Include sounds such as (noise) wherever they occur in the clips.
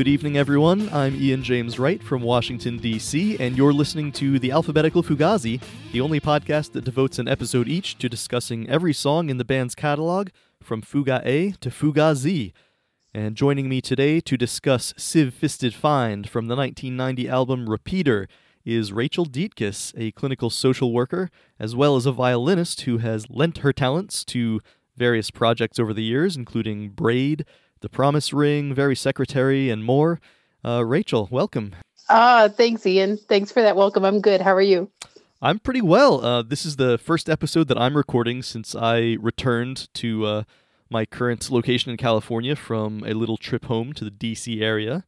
Good evening, everyone. I'm Ian James Wright from Washington, D.C., and you're listening to The Alphabetical Fugazi, the only podcast that devotes an episode each to discussing every song in the band's catalog, from Fuga A to Fuga Z. And joining me today to discuss Sieve Fisted Find from the 1990 album Repeater is Rachael Dietkus, a clinical social worker, as well as a violinist who has lent her talents to various projects over the years, including Braid, The Promise Ring, Very Secretary, and more. Uh, Rachael, welcome. Ah, thanks, Ian. Thanks for that welcome. I'm good. How are you? I'm pretty well. Uh, this is the first episode that I'm recording since I returned to uh, my current location in California from a little trip home to the DC area.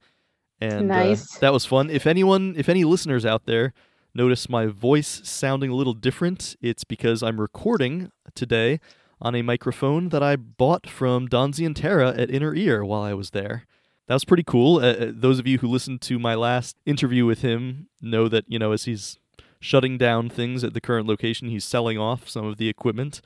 And uh, that was fun. If anyone, if any listeners out there notice my voice sounding a little different, it's because I'm recording today on a microphone that I bought from Don Zientara at Inner Ear while I was there. That was pretty cool. Uh, Uh, those of you who listened to my last interview with him know that, you know, as he's shutting down things at the current location, he's selling off some of the equipment.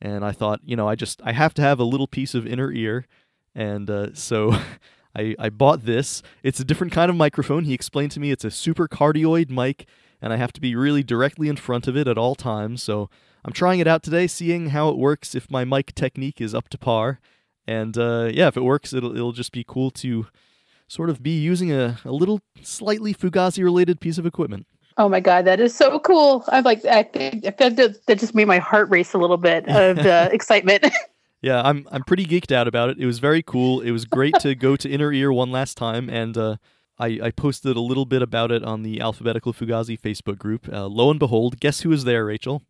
And I thought, you know, I just, I have to have a little piece of Inner Ear. And uh, so (laughs) I, I bought this. It's a different kind of microphone. He explained to me it's a super cardioid mic, and I have to be really directly in front of it at all times. So I'm trying it out today, seeing how it works, if my mic technique is up to par. And uh, yeah, if it works, it'll, it'll just be cool to sort of be using a, a little slightly Fugazi related piece of equipment. Oh my god, that is so cool. I'm like, I think I feel that, that just made my heart race a little bit of uh, (laughs) excitement. (laughs) Yeah, I'm I'm pretty geeked out about it. It was very cool. It was great to go to Inner Ear one last time, and uh, I I posted a little bit about it on the Alphabetical Fugazi Facebook group. Uh, lo and behold, guess who was there, Rachael?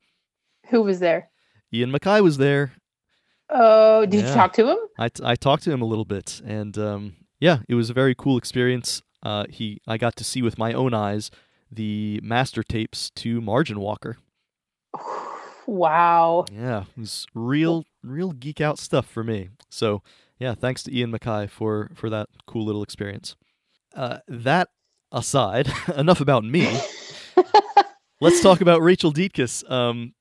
Who was there? Ian MacKaye was there. Oh, did Yeah. you talk to him? I, t- I talked to him a little bit, and um, yeah, it was a very cool experience. Uh, he I got to see with my own eyes the master tapes to Margin Walker. (sighs) Wow. Yeah, it was real real geek out stuff for me. So yeah, thanks to Ian MacKaye for for that cool little experience. Uh, that aside, (laughs) enough about me. (laughs) Let's talk about Rachael Dietkus. Um,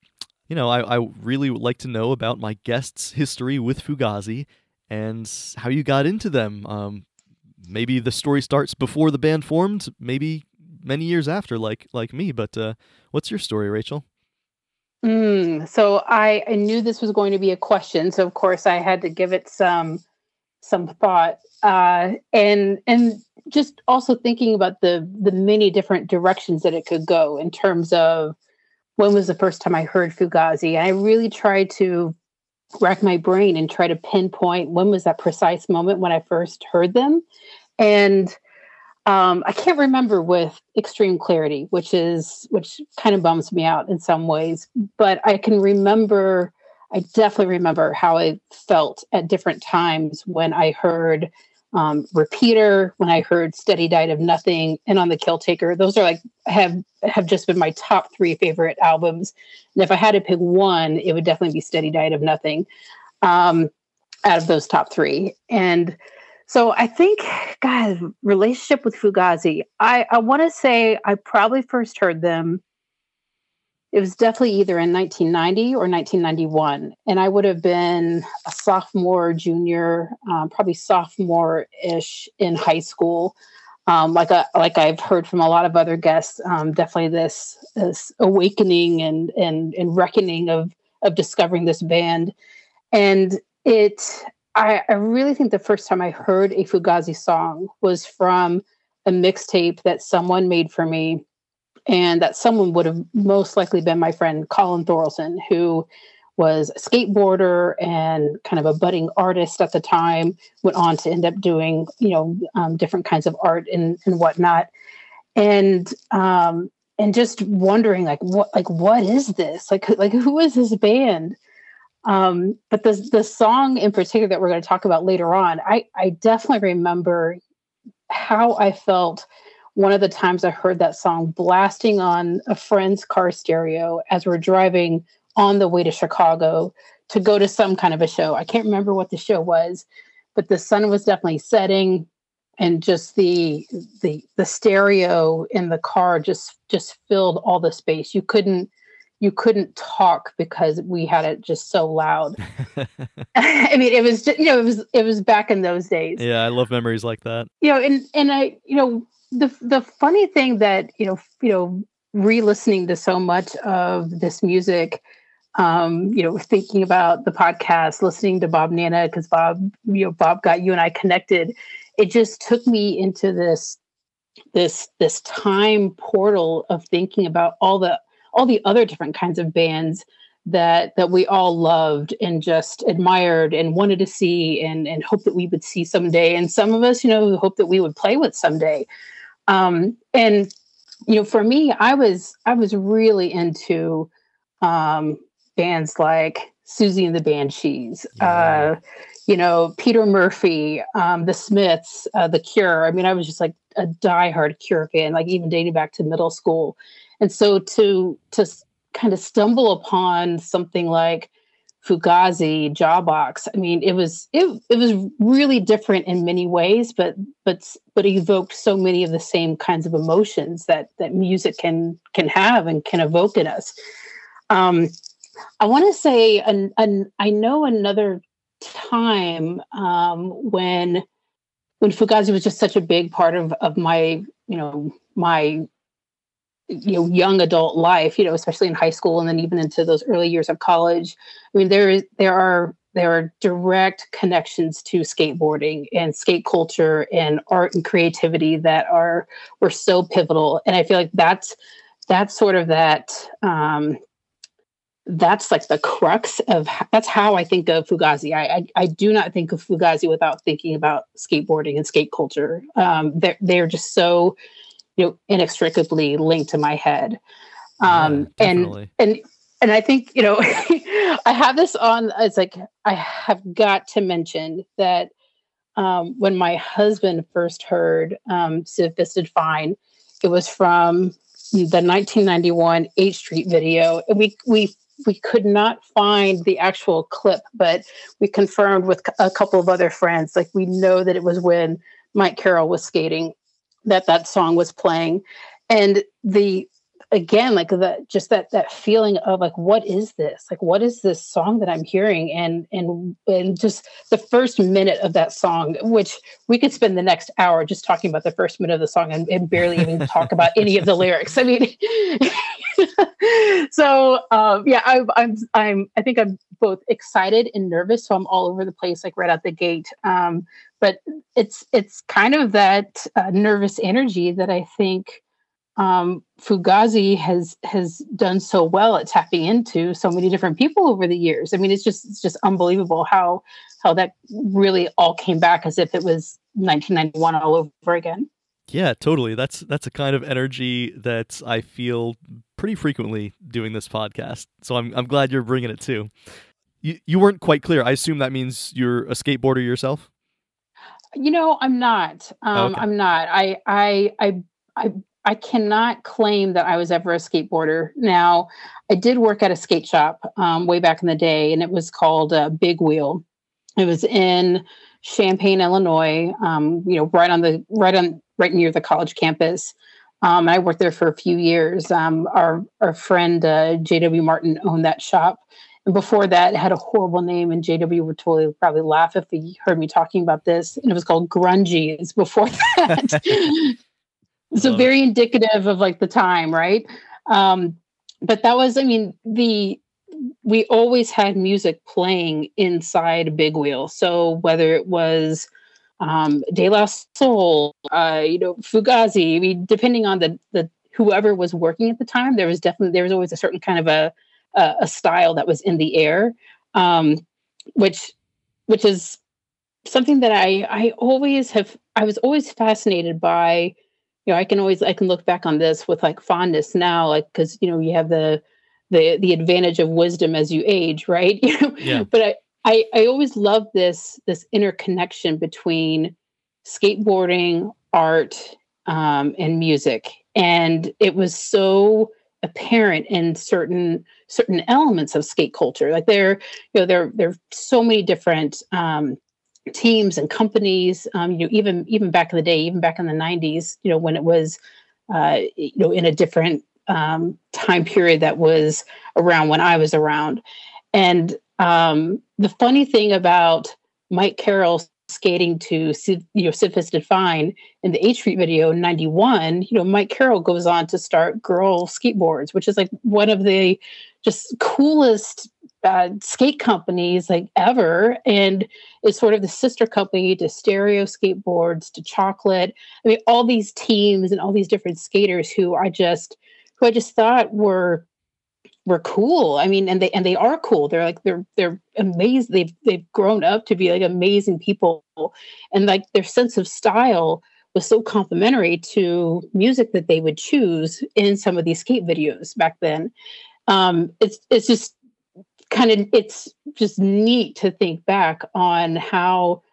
you know, I, I really would like to know about my guest's history with Fugazi and how you got into them. Um, maybe the story starts before the band formed, maybe many years after, like like me. But uh, what's your story, Rachael? Mm, so I, I knew this was going to be a question, so of course I had to give it some some thought. Uh, and and just also thinking about the the many different directions that it could go in terms of when was the first time I heard Fugazi. I really tried to rack my brain and try to pinpoint when was that precise moment when I first heard them. And um, I can't remember with extreme clarity, which is which kind of bums me out in some ways. But I can remember, I definitely remember how I felt at different times when I heard um, Repeater, when I heard Steady diet of Nothing, and on the Kill Taker. Those are like have have just been my top three favorite albums. And if I had to pick one, it would definitely be Steady diet of Nothing. Um, out of those top three, and so I think, God, relationship with Fugazi. I, I want to say I probably first heard them. It was definitely either in 1990 or 1991, and I would have been a sophomore, junior, um, probably sophomore-ish in high school. Um, like a, like I've heard from a lot of other guests, um, definitely this this awakening and and and reckoning of of discovering this band, and it I, I really think the first time I heard a Fugazi song was from a mixtape that someone made for me. And that someone would have most likely been my friend Colin Thorelson, who was a skateboarder and kind of a budding artist at the time, went on to end up doing, you know, um, different kinds of art and, and whatnot. And um, and just wondering like what like what is this? Like like who is this band? Um, but the the song in particular that we're going to talk about later on, I I definitely remember how I felt one of the times I heard that song blasting on a friend's car stereo as we're driving on the way to Chicago to go to some kind of a show. I can't remember what the show was, but the sun was definitely setting and just the the the stereo in the car just just filled all the space. You couldn't you couldn't talk because we had it just so loud. (laughs) (laughs) I mean, it was just, you know, it was it was back in those days. Yeah, I love memories like that. You know, and and I, you know, the the funny thing that you know, you know, re-listening to so much of this music, um, you know, thinking about the podcast, listening to Bob Nanna because Bob, you know, Bob got you and I connected. It just took me into this this this time portal of thinking about all the all the other different kinds of bands that that we all loved and just admired and wanted to see and and hope that we would see someday and some of us you know hope that we would play with someday um and you know for me i was i was really into um bands like Siouxsie and the banshees yeah. uh you know peter murphy um the smiths uh, the cure i mean i was just like a diehard cure fan like even dating back to middle school and so to to kind of stumble upon something like Fugazi, Jawbox, I mean, it was it it was really different in many ways, but but but evoked so many of the same kinds of emotions that that music can can have and can evoke in us. Um, I want to say, an, an, I know another time um, when when Fugazi was just such a big part of of my you know my you know young adult life you know especially in high school and then even into those early years of college i mean there is there are there are direct connections to skateboarding and skate culture and art and creativity that are were so pivotal and i feel like that's that's sort of that um that's like the crux of that's how I think of Fugazi. I, I, I do not think of Fugazi without thinking about skateboarding and skate culture. Um, they're they're just so you know inextricably linked to my head. Um yeah, and and and i think you know (laughs) i have this on it's like i have got to mention that um when my husband first heard um Fisted Find it was from the 1991 H Street video. And we we we could not find the actual clip but we confirmed with a couple of other friends like we know that it was when mike carroll was skating that that song was playing. And the again like that just that that feeling of like what is this? Like what is this song that i'm hearing? And and and just the first minute of that song which we could spend the next hour just talking about the first minute of the song and, and barely even talk about any of the lyrics. I mean (laughs) so um yeah I, i'm i'm i think i'm both excited and nervous so i'm all over the place like right out the gate. Um but it's it's kind of that uh, nervous energy that I think um, Fugazi has has done so well at tapping into so many different people over the years. I mean, it's just it's just unbelievable how how that really all came back as if it was 1991 all over again. Yeah, totally. That's that's a kind of energy that I feel pretty frequently doing this podcast. So I'm I'm glad you're bringing it too. You you weren't quite clear. I assume that means you're a skateboarder yourself. You know, I'm not. Um, okay. I'm not. I, I, I, I, I cannot claim that I was ever a skateboarder. Now, I did work at a skate shop um, way back in the day, and it was called uh, Big Wheel. It was in Champaign, Illinois. Um, you know, right on the right on right near the college campus. Um, I worked there for a few years. Um, our our friend uh, J.W. Martin owned that shop, and before that, it had a horrible name, and JW would totally probably laugh if he heard me talking about this. And it was called Grungies before (laughs) that. So very it. indicative of like the time, right? Um, but that was, I mean, the we always had music playing inside Big Wheel. So whether it was um, De La Soul, uh, you know, Fugazi, I mean, depending on the the whoever was working at the time, there was definitely there was always a certain kind of a a, a style that was in the air, um, which which is something that I I always have I was always fascinated by. You know, I can always I can look back on this with like fondness now, like because you know you have the the the advantage of wisdom as you age, right? (laughs) You know, yeah. but I I I always love this this interconnection between skateboarding, art, um, and music, and it was so apparent in certain certain elements of skate culture. Like there, you know, there there are so many different um, teams and companies. Um, you know, even even back in the day, even back in the '90s, you know, when it was, uh, you know, in a different um, time period that was around when I was around. And um, the funny thing about Mike Carroll skating to you know Sieve Fisted Find in the H Street video in 91, you know, Mike Carroll goes on to start Girl Skateboards, which is like one of the just coolest uh, skate companies like ever. And it's sort of the sister company to stereo skateboards to chocolate. I mean all these teams and all these different skaters who i just who i just thought were were cool. I mean and they and they are cool. They're like they're they're amazing they've they've grown up to be like amazing people. And like their sense of style was so complementary to music that they would choose in some of these skate videos back then. Um, it's it's just kind of it's just neat to think back on how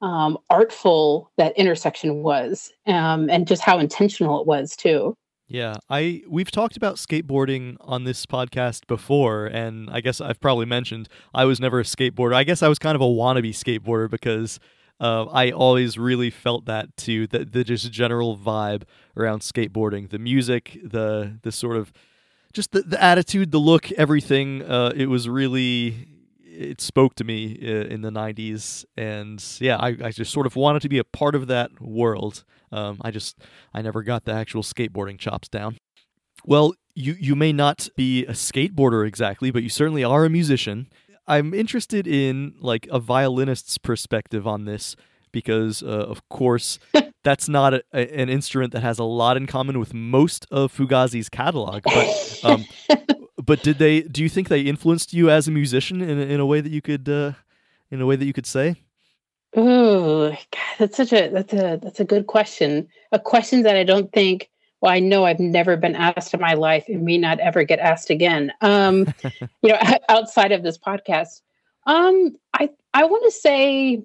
um, artful that intersection was um, and just how intentional it was too. Yeah i we've talked about skateboarding on this podcast before and i guess i've probably mentioned i was never a skateboarder. I guess i was kind of a wannabe skateboarder because uh, I always really felt that too the, the just general vibe around skateboarding. The music the the sort of just the, the attitude, the look, everything. Uh, it was really it spoke to me uh, in the 90s and yeah I, I just sort of wanted to be a part of that world. Um, i just i never got the actual skateboarding chops down. Well you you may not be a skateboarder exactly but you certainly are a musician. I'm interested in like a violinist's perspective on this because uh, of course (laughs) that's not a, a, an instrument that has a lot in common with most of Fugazi's catalog. But um, (laughs) but did they? Do you think they influenced you as a musician in in a way that you could uh, in a way that you could say? Oh, that's such a that's a that's a good question. A question that I don't think. Well, I know I've never been asked in my life, and may not ever get asked again. Um, (laughs) you know, (laughs) outside of this podcast. Um, I I want to say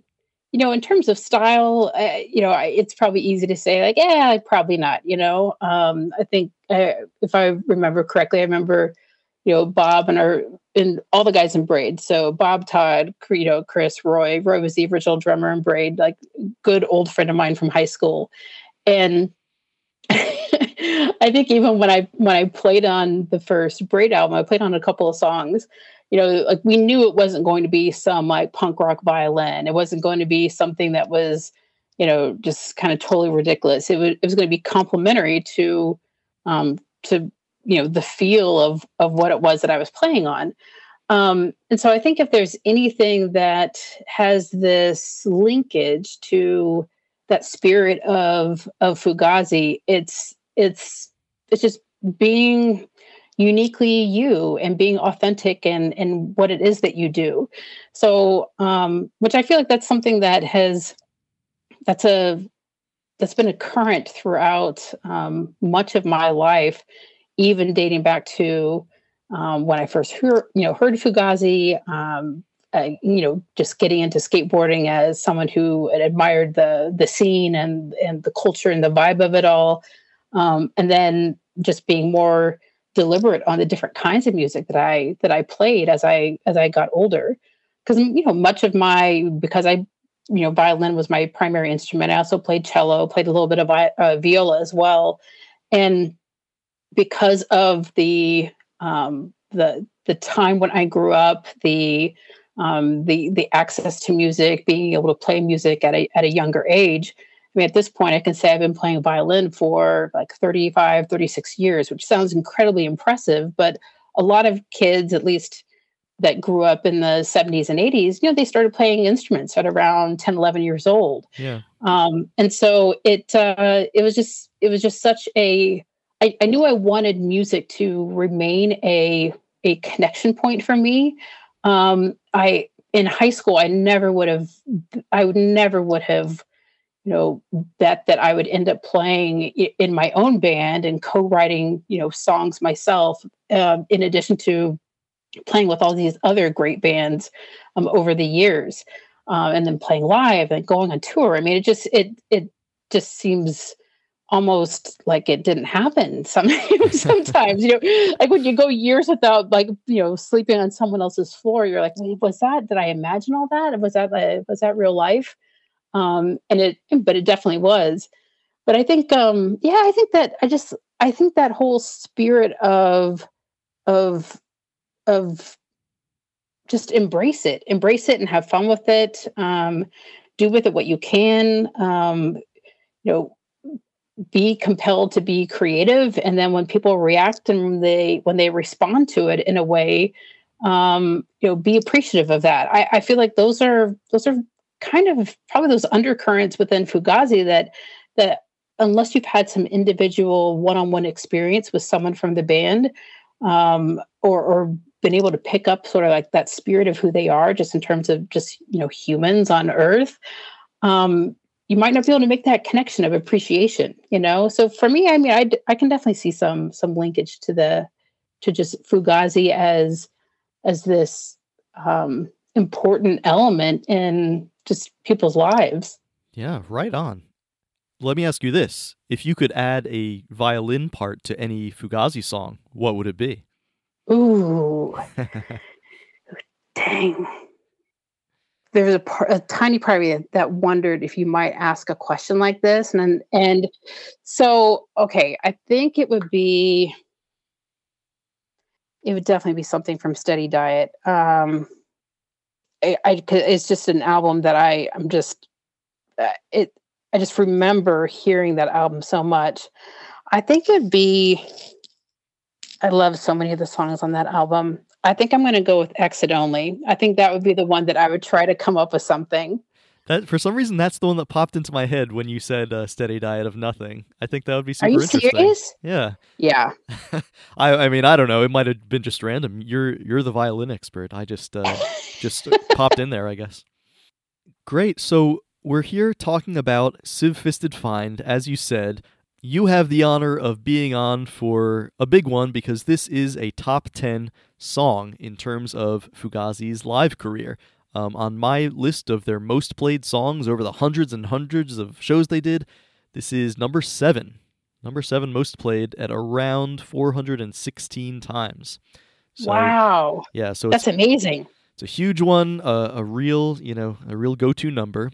you know, in terms of style, uh, you know, it's probably easy to say like, yeah, probably not. You know, um, I think uh, if I remember correctly, I remember, you know, Bob and our and all the guys in Braid. So Bob, Todd, Credo, Chris, Roy. Roy was the original drummer in Braid, like good old friend of mine from high school, and. (laughs) I think even when I when I played on the first Braid album, I played on a couple of songs, you know, like we knew it wasn't going to be some like punk rock violin. It wasn't going to be something that was, you know, just kind of totally ridiculous. It was it was going to be complementary to um to you know the feel of of what it was that I was playing on. Um, and so I think if there's anything that has this linkage to that spirit of of Fugazi, it's it's it's just being uniquely you and being authentic and and what it is that you do. So um which i feel like that's something that has that's a that's been a current throughout um, much of my life even dating back to um, when i first heard you know heard fugazi um, uh, you know just getting into skateboarding as someone who admired the the scene and and the culture and the vibe of it all. Um, and then just being more deliberate on the different kinds of music that I that I played as I as I got older. Because you know, much of my because I you know violin was my primary instrument. I also played cello, played a little bit of uh, viola as well, and because of the um, the the time when I grew up, the um, the the access to music, being able to play music at a at a younger age, I mean, at this point, I can say I've been playing violin for like 35, 36 years, which sounds incredibly impressive. But a lot of kids, at least that grew up in the 70s and 80s, you know, they started playing instruments at around 10, 11 years old. Yeah. Um, and so it, uh, it was just, it was just such a, I, I knew I wanted music to remain a, a connection point for me. Um, I, in high school, I never would have, I would never would have you know that that I would end up playing in my own band and co-writing you know songs myself uh, in addition to playing with all these other great bands um, over the years uh, and then playing live and going on tour. I mean it just it it just seems almost like it didn't happen (laughs) some, sometimes you know like when you go years without like you know sleeping on someone else's floor you're like was that did i imagine all that? Was that uh, was that real life um, and it but it definitely was but i think um, yeah i think that i just I think that whole spirit of of of just embrace it, embrace it, and have fun with it. Um, do with it what you can. Um, you know, be compelled to be creative, and then when people react and they when they respond to it in a way, um, you know, be appreciative of that. I, I feel like those are those are kind of probably those undercurrents within Fugazi that that unless you've had some individual one-on-one experience with someone from the band um, or, or been able to pick up sort of like that spirit of who they are just in terms of just you know humans on earth um, you might not be able to make that connection of appreciation you know? So for me i mean i, I can definitely see some some linkage to the to just fugazi as as this um, important element in just people's lives yeah right on let me ask you this if you could add a violin part to any fugazi song what would it be Ooh. (laughs) Dang. There was a, a tiny part of me that wondered if you might ask a question like this. And, and so, okay, I think it would be, it would definitely be something from Steady Diet. Um, I, I it's just an album that I, I'm just, uh, it, I just remember hearing that album so much. I think it'd be, I love so many of the songs on that album. I think I'm going to go with Exit Only. I think that would be the one that I would try to come up with something. That for some reason that's the one that popped into my head when you said uh, "Steady Diet of Nothing." I think that would be super Are you serious? Yeah. Yeah. (laughs) I I mean I don't know. It might have been just random. You're you're the violin expert. I just uh, (laughs) just popped in there. I guess. Great. So we're here talking about Sieve Fisted Find, as you said, you have the honor of being on for a big one because this is a top 10 song in terms of Fugazi's live career. Um, on my list of their most played songs over the hundreds and hundreds of shows they did, this is number seven. Number seven most played at around 416 times. So, wow. Yeah, so that's amazing. It's a huge one, uh, a real, you know, a real go-to number.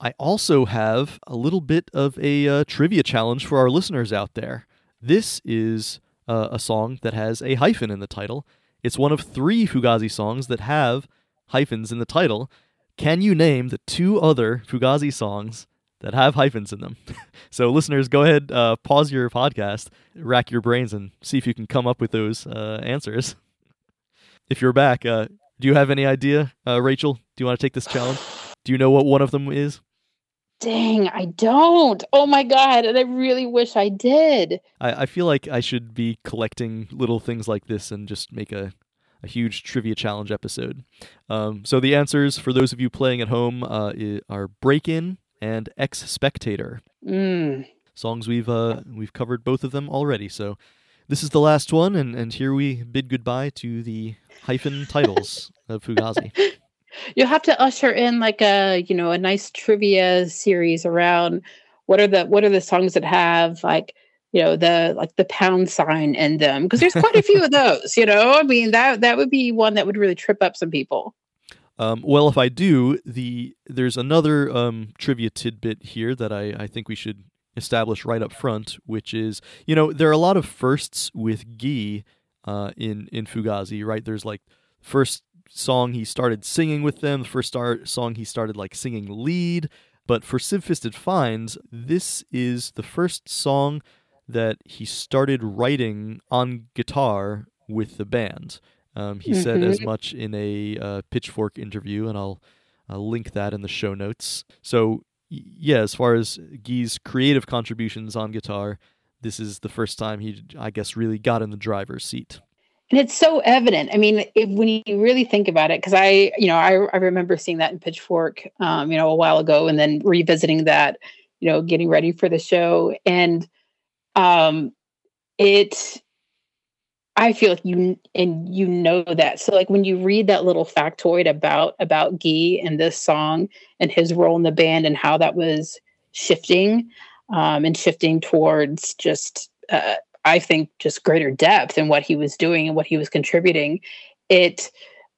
I also have a little bit of a uh, trivia challenge for our listeners out there. This is uh, a song that has a hyphen in the title. It's one of three Fugazi songs that have hyphens in the title. Can you name the two other Fugazi songs that have hyphens in them? (laughs) so, listeners, go ahead, uh, pause your podcast, rack your brains, and see if you can come up with those uh, answers. If you're back, uh, do you have any idea, uh, Rachael? Do you want to take this challenge? Do you know what one of them is? Dang, I don't. Oh my god, and I really wish I did. I, I feel like I should be collecting little things like this and just make a, a huge trivia challenge episode. Um, so the answers for those of you playing at home uh, are Break In and Ex Spectator. Mm. Songs we've uh, we've covered both of them already. So this is the last one, and, and here we bid goodbye to the hyphen titles of Fugazi. (laughs) You'll have to usher in like a you know a nice trivia series around what are the what are the songs that have like you know the like the pound sign in them because there's quite a few of those. You know, I mean that that would be one that would really trip up some people. Um, well, if I do, the there's another um, trivia tidbit here that I, I think we should establish right up front, which is you know there are a lot of firsts with Guy uh, in in Fugazi, right? There's like first song he started singing with them, the first start song he started like singing lead. But for Fisted Finds, this is the first song that he started writing on guitar with the band. Um, he mm-hmm. said as mm-hmm. much in a uh, Pitchfork interview, and I'll, I'll link that in the show notes. So, yeah, as far as Guy's creative contributions on guitar, this is the first time he, I guess, really got in the driver's seat and it's so evident i mean if, when you really think about it because i you know I, I remember seeing that in pitchfork um, you know a while ago and then revisiting that you know getting ready for the show and um it i feel like you and you know that so like when you read that little factoid about about Guy and this song and his role in the band and how that was shifting um and shifting towards just uh, I think just greater depth in what he was doing and what he was contributing, it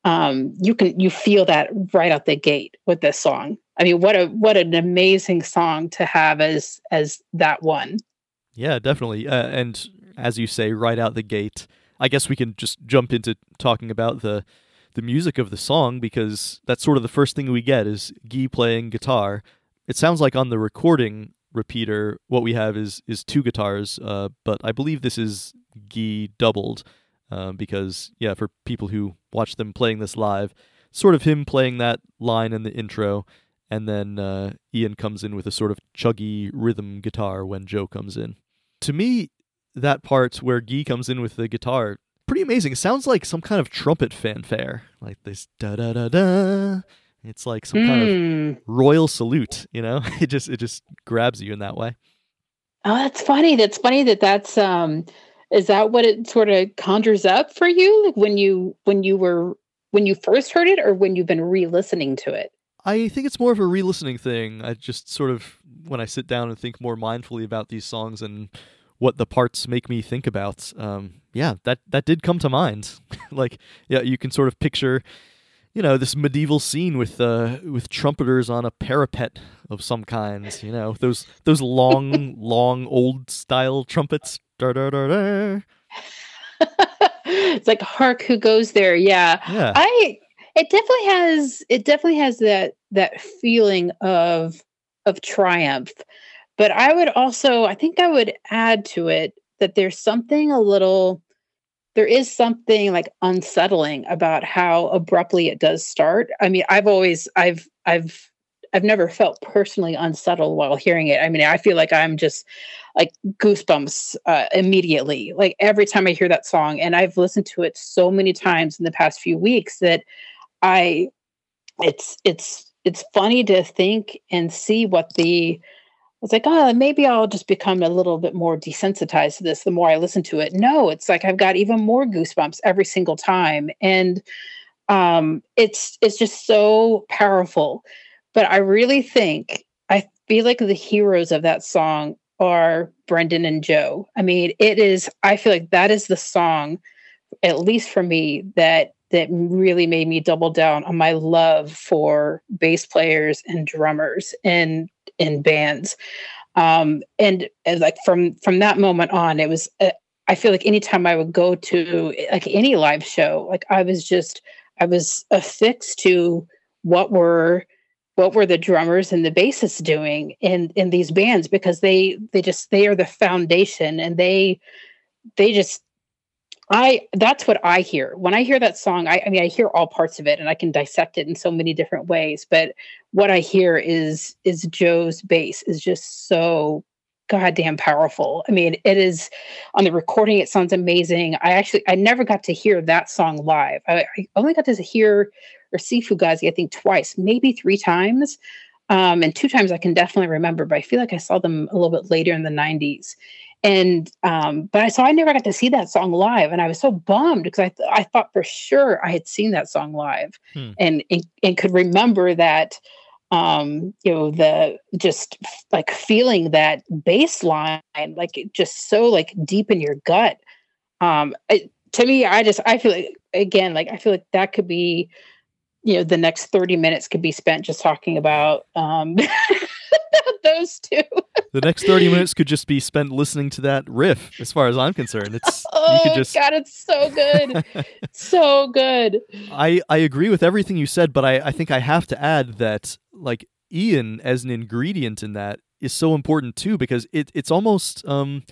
um, you can you feel that right out the gate with this song. I mean, what a what an amazing song to have as as that one. Yeah, definitely. Uh, and as you say, right out the gate, I guess we can just jump into talking about the the music of the song because that's sort of the first thing we get is Guy playing guitar. It sounds like on the recording repeater, what we have is is two guitars, uh, but I believe this is Guy doubled uh, because yeah, for people who watch them playing this live, sort of him playing that line in the intro, and then uh, Ian comes in with a sort of chuggy rhythm guitar when Joe comes in. To me, that part where Guy comes in with the guitar, pretty amazing. It sounds like some kind of trumpet fanfare, like this da da da da. It's like some mm. kind of hmm. royal salute, you know. (laughs) It just it just grabs you in that way. Oh, that's funny. That's funny that that's um is that what it sort of conjures up for you like when you when you were when you first heard it or when you've been re-listening to it? I think it's more of a re-listening thing. I just sort of when I sit down and think more mindfully about these songs and what the parts make me think about. Um, yeah, that that did come to mind. (laughs) like, yeah, you can sort of picture, you know, this medieval scene with uh, with trumpeters on a parapet of some kinds. You know, those those long, (laughs) long old style trumpets. Da, da, da, it's like hark who goes there yeah yeah i it definitely has it definitely has that that feeling of of triumph but i would also i think i would add to it that there's something a little there is something like unsettling about how abruptly it does start i mean i've always i've i've I've never felt personally unsettled while hearing it. I mean, I feel like I'm just like goosebumps uh, immediately, like every time I hear that song. And I've listened to it so many times in the past few weeks that I, it's it's it's funny to think and see what the. It's like, oh, maybe I'll just become a little bit more desensitized to this the more I listen to it. No, it's like I've got even more goosebumps every single time, and um, it's it's just so powerful but I really think I feel like the heroes of that song are Brendan and Joe. I mean, it is I feel like that is the song at least for me that that really made me double down on my love for bass players and drummers and in bands. Um, and, and, like from from that moment on, it was. Uh, I feel like anytime I would go to like any live show, like I was just I was affixed to what were what were the drummers and the bassists doing in in these bands because they they just they are the foundation and they they just I that's what I hear when I hear that song. I, I, mean, I hear all parts of it, and I can dissect it in so many different ways. But what I hear is is Joe's bass is just so goddamn powerful. I mean, it is on the recording. It sounds amazing. I actually I never got to hear that song live. I, I only got to hear or see Fugazi, I think twice, maybe three times. Um, and two times I can definitely remember, but I feel like I saw them a little bit later in the 90s. And um, but I saw I never got to see that song live, and I was so bummed because I th- I thought for sure I had seen that song live, hmm. and, and and could remember that um you know the just like feeling that bass line like just so like deep in your gut um it, to me i just i feel like again like i feel like that could be you know the next 30 minutes could be spent just talking about um (laughs) (laughs) those two the next 30 minutes could just be spent listening to that riff as far as i'm concerned it's oh (laughs) you could just god it's so good (laughs) so good i i agree with everything you said but i i think i have to add that like ian as an ingredient in that is so important too because it it's almost um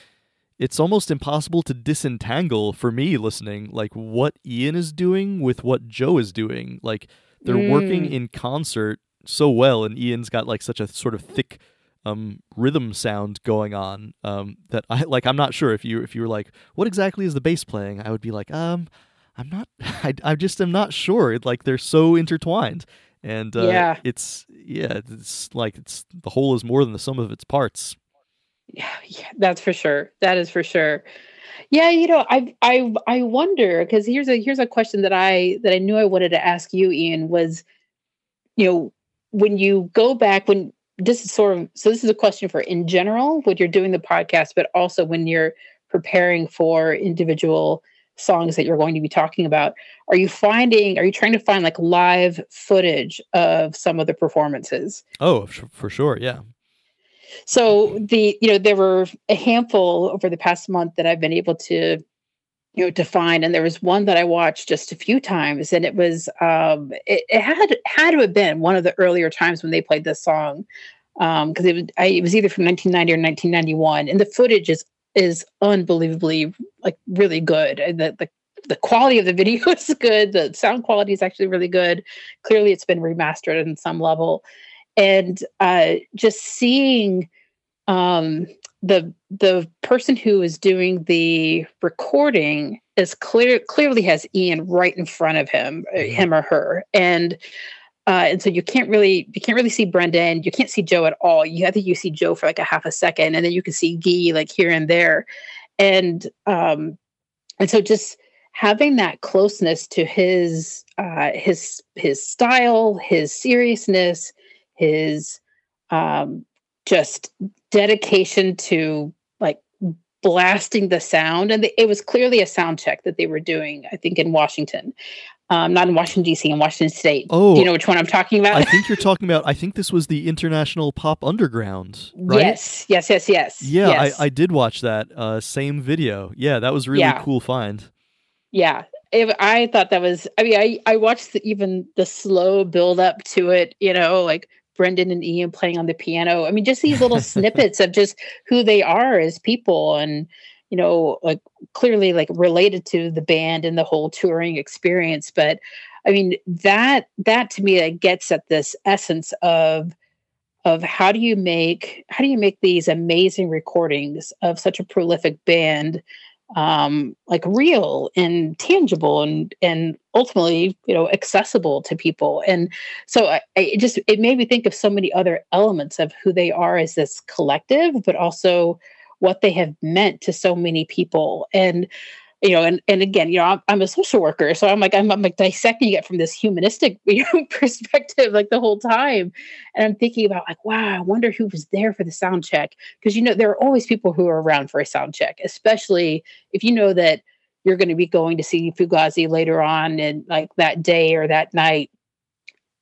it's almost impossible to disentangle for me listening like what Ian is doing with what Joe is doing. Like they're mm. working in concert so well and Ian's got like such a sort of thick um, rhythm sound going on um, that I (laughs) like I'm not sure if you if you were like what exactly is the bass playing I would be like um I'm not (laughs) I I just am not sure it, like they're so intertwined and uh, yeah. it's yeah it's like it's the whole is more than the sum of its parts yeah, yeah, that's for sure. That is for sure. Yeah, you know, I I I wonder because here's a here's a question that I that I knew I wanted to ask you, Ian, was you know, when you go back when this is sort of so this is a question for in general when you're doing the podcast, but also when you're preparing for individual songs that you're going to be talking about are you finding are you trying to find like live footage of some of the performances? Oh for sure yeah. So the you know there were a handful over the past month that I've been able to you know to find and there was one that I watched just a few times and it was um it, it had had to have been one of the earlier times when they played this song um because it was I, it was either from 1990 or 1991 and the footage is is unbelievably like really good. The, the the quality of the (laughs) video is good. The sound quality is actually really good. Clearly it's been remastered in some level. And uh, just seeing um, the the person who is doing the recording is clear clearly has Ian right in front of him, uh, mm-hmm. him or her, and uh, and so you can't really you can't really see Brendan. You can't see Joe at all. You I think you see Joe for like a half a second, and then you can see Guy like here and there, and um, and so just having that closeness to his uh, his his style, his seriousness, his um, just dedication to like blasting the sound and it was clearly a sound check that they were doing i think in washington um, not in washington d.c in washington state oh do you know which one i'm talking about i think you're talking about i think this was the international pop underground right yes yes yes yes yeah yes. I, I did watch that uh, same video yeah that was really yeah. cool find yeah it, I thought that was. I mean, I I watched the, even the slow build up to it. You know, like Brendan and Ian playing on the piano. I mean, just these little (laughs) snippets of just who they are as people and you know, like clearly like related to the band and the whole touring experience. But I mean, that that to me like, gets at this essence of of how do you make how do you make these amazing recordings of such a prolific band um, like real and tangible and and ultimately you know accessible to people. And so I, just it made me think of so many other elements of who they are as this collective but also what they have meant to so many people. And you know, and and again, you know, I'm, I'm a social worker, so I'm like I'm, I'm like dissecting it from this humanistic (laughs) you know, perspective, like the whole time, and I'm thinking about like, wow, I wonder who was there for the sound check because you know there are always people who are around for a sound check, especially if you know that you're going to be going to see Fugazi later on and like that day or that night,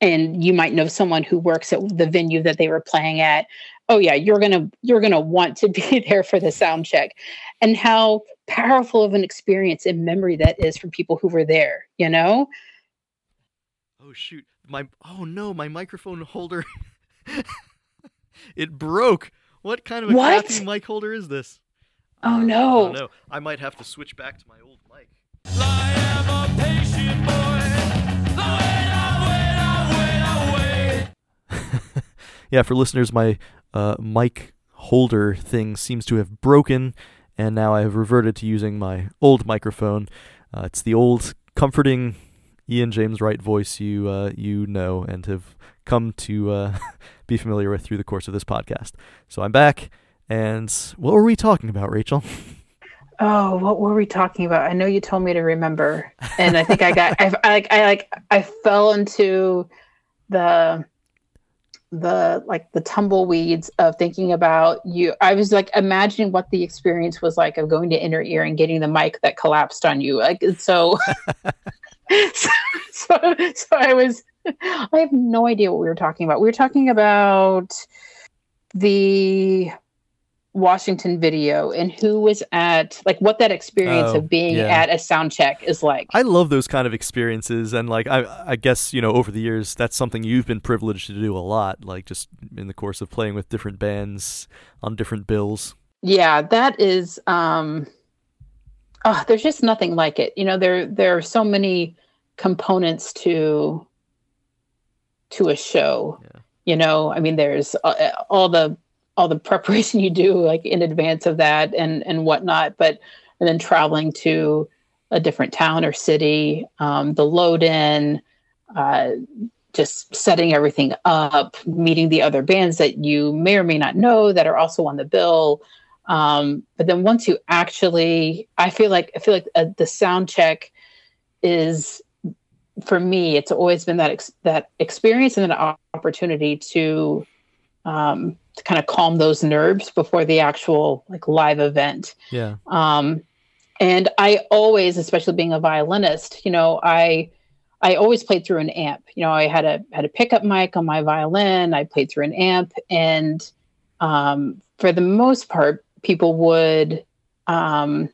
and you might know someone who works at the venue that they were playing at oh yeah you're gonna you're gonna want to (laughs) be there for the sound check and how powerful of an experience and memory that is from people who were there you know? Oh shoot. My oh no my microphone holder. (laughs) It broke. What kind of a what? crappy mic holder is this? Oh no. no i might have to switch back to my old mic. (laughs) Yeah, for listeners, my uh, mic holder thing seems to have broken, and now I have reverted to using my old microphone. Uh, it's the old, comforting Ian James Wright voice you uh, you know and have come to uh, (laughs) be familiar with through the course of this podcast. So I'm back, and what were we talking about, Rachael? (laughs) Oh, what were we talking about? I know you told me to remember, and I think I got (laughs) I, I like I like I fell into the the like the tumbleweeds of thinking about you. I was like imagining what the experience was like of going to inner ear and getting the mic that collapsed on you. Like so (laughs) so, so, so i was i have no idea what we were talking about. We were talking about the Washington video and who was at like what that experience oh, of being yeah. at a sound check is like. I love those kind of experiences and like I I guess, you know, over the years that's something you've been privileged to do a lot, like just in the course of playing with different bands on different bills. Yeah, that is um oh, there's just nothing like it. You know, there there are so many components to to a show. Yeah. You know, I mean there's uh, all the all the (laughs) preparation you do like in advance of that and and whatnot but and then traveling to a different town or city um, the load in uh, just setting everything up meeting the other bands that you may or may not know that are also on the bill. Um, but then once you actually i feel like i feel like uh, the sound check is for me it's always been that ex- that experience and an opportunity to um, to kind of calm those nerves before the actual like live event. Yeah. Um, and I always, especially being a violinist, you know, I I always played through an amp. You know, I had a had a pickup mic on my violin. I played through an amp, and um, for the most part, people would um,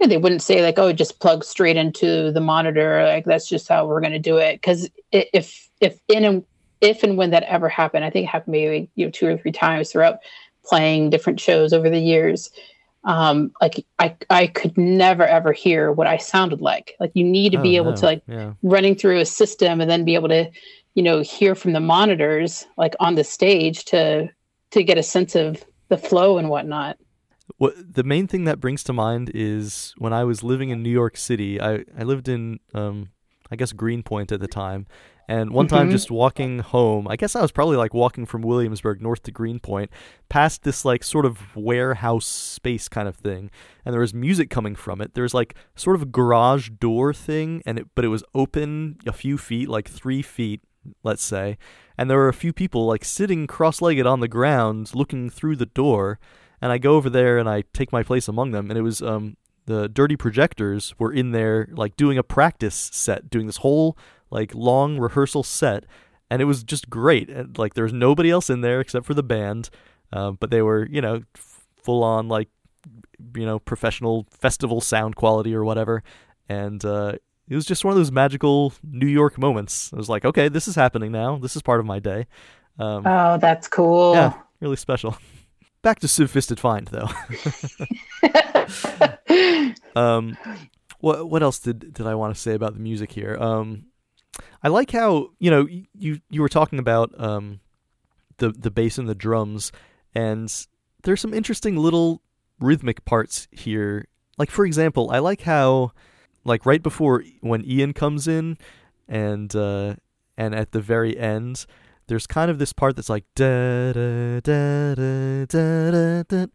you know, they wouldn't say like, "Oh, just plug straight into the monitor." Like that's just how we're going to do it. Because if if in and if and when that ever happened, I think it happened maybe you know two or three times throughout playing different shows over the years. Um, like I I could never ever hear what I sounded like. Like you need to Oh, be able no. to like Yeah. running through a system and then be able to you know hear from the monitors like on the stage to to get a sense of the flow and whatnot. What the main thing that brings to mind is when I was living in New York City. I I lived in um I guess Greenpoint at the time, and one time Mhm. just walking home. I guess I was probably like walking from Williamsburg north to Greenpoint, past this like sort of warehouse space kind of thing, and there was music coming from it. There was like sort of a garage door thing, and it but it was open a few feet, like three feet, let's say, and there were a few people like sitting cross-legged on the ground looking through the door and I go over there and I take my place among them, and it was um the Dirty Projectors were in there like doing a practice set, doing this whole like long rehearsal set, and it was just great. And, like there was nobody else in there except for the band, um, but they were you know f- full on like you know professional festival sound quality or whatever, and uh, it was just one of those magical New York moments. I was like, okay, this is happening now. This is part of my day. Um, Oh, that's cool. yeah, really special. (laughs) Back to Sieve Fisted Find though. (laughs) (laughs) Um, what what else did did I want to say about the music here? Um, I like how you know you you were talking about um, the the bass and the drums, and there's some interesting little rhythmic parts here. Like for example, I like how like right before when Ian comes in, and uh, and at the very end. There's kind of this part that's like da da da da da da,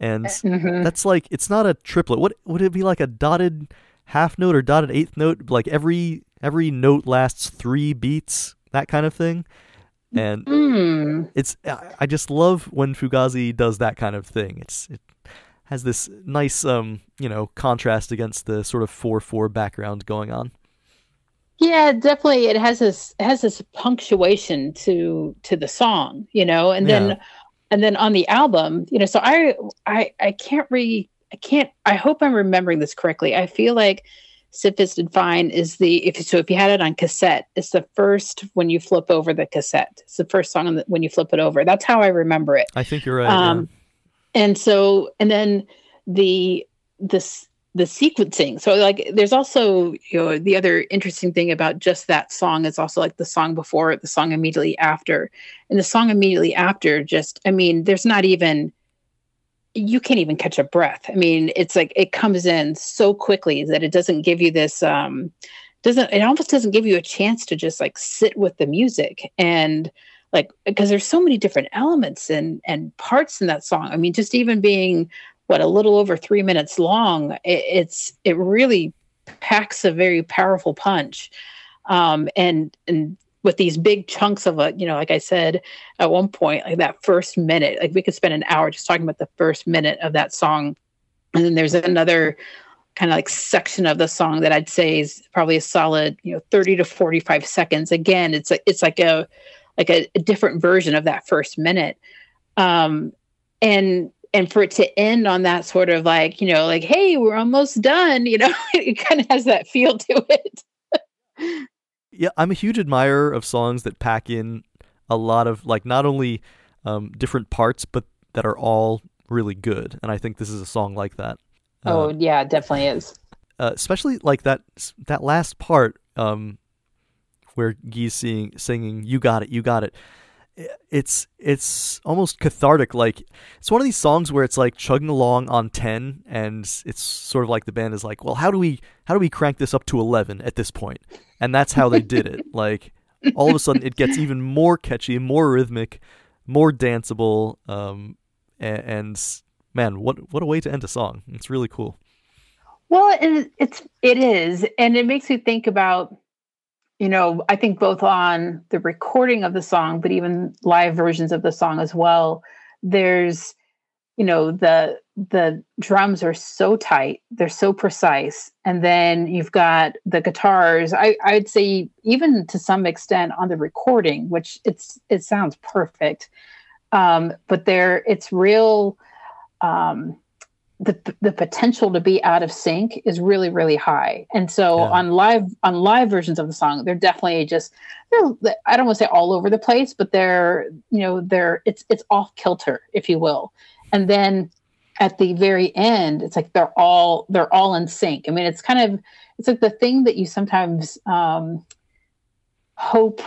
and Mhm. that's like it's not a triplet. What would it be like a dotted half note or dotted eighth note? Like every every note lasts three beats, that kind of thing. And Mm. it's I just love when Fugazi does that kind of thing. It's it has this nice um you know contrast against the sort of four four background going on. Yeah, definitely. It has this it has this punctuation to to the song, you know, and Yeah. then and then on the album, you know. So I I I can't re I can't. I hope I'm remembering this correctly. I feel like "Sieve Fisted Find" is the if so if you had it on cassette, it's the first when you flip over the cassette. It's the first song on the, when you flip it over. That's how I remember it. I think you're right. yeah. um and so and then the this the sequencing so like there's also you know the other interesting thing about just that song is also like the song before the song immediately after and the song immediately after just i mean there's not even you can't even catch a breath. I mean it's like it comes in so quickly that it doesn't give you this um doesn't it almost doesn't give you a chance to just like sit with the music. And like because there's so many different elements and and parts in that song. I mean just even being what a little over three minutes long it, it's it really packs a very powerful punch. Um and and with these big chunks of a you know like i said at one point like that first minute like we could spend an hour just talking about the first minute of that song. And then there's another kind of like section of the song that i'd say is probably a solid you know 30 to 45 seconds. Again it's like it's like a like a, a different version of that first minute. Um and and for it to end on that sort of like you know like hey we're almost done you know (laughs) it kind of has that feel to it (laughs) yeah, I'm a huge admirer of songs that pack in a lot of like not only um, different parts, but that are all really good. And I think this is a song like that. Uh, oh yeah it definitely is uh, especially like that that last part um, where Guy's singing "You Got It, You Got It." It's it's almost cathartic. Like it's one of these songs where it's like chugging along on ten, and it's sort of like the band is like, "Well, how do we how do we crank this up to eleven at this point?" And that's how they did it. (laughs) Like all of a sudden, it gets even more catchy, more rhythmic, more danceable. Um, and, and man, what what a way to end a song! It's really cool. Well, it, it's it is, and it makes you think about, you know, I think both on the recording of the song, but even live versions of the song as well. There's, you know, the the drums are so tight, they're so precise, and then you've got the guitars. I I'd say even to some extent on the recording, which it's it sounds perfect. um, but there it's real um, the the potential to be out of sync is really really high. And so yeah. on live on live versions of the song they're definitely just they're i don't want to say all over the place but they're you know they're it's it's off kilter if you will. And then at the very end it's like they're all they're all in sync. I mean it's kind of it's like the thing that you sometimes um hope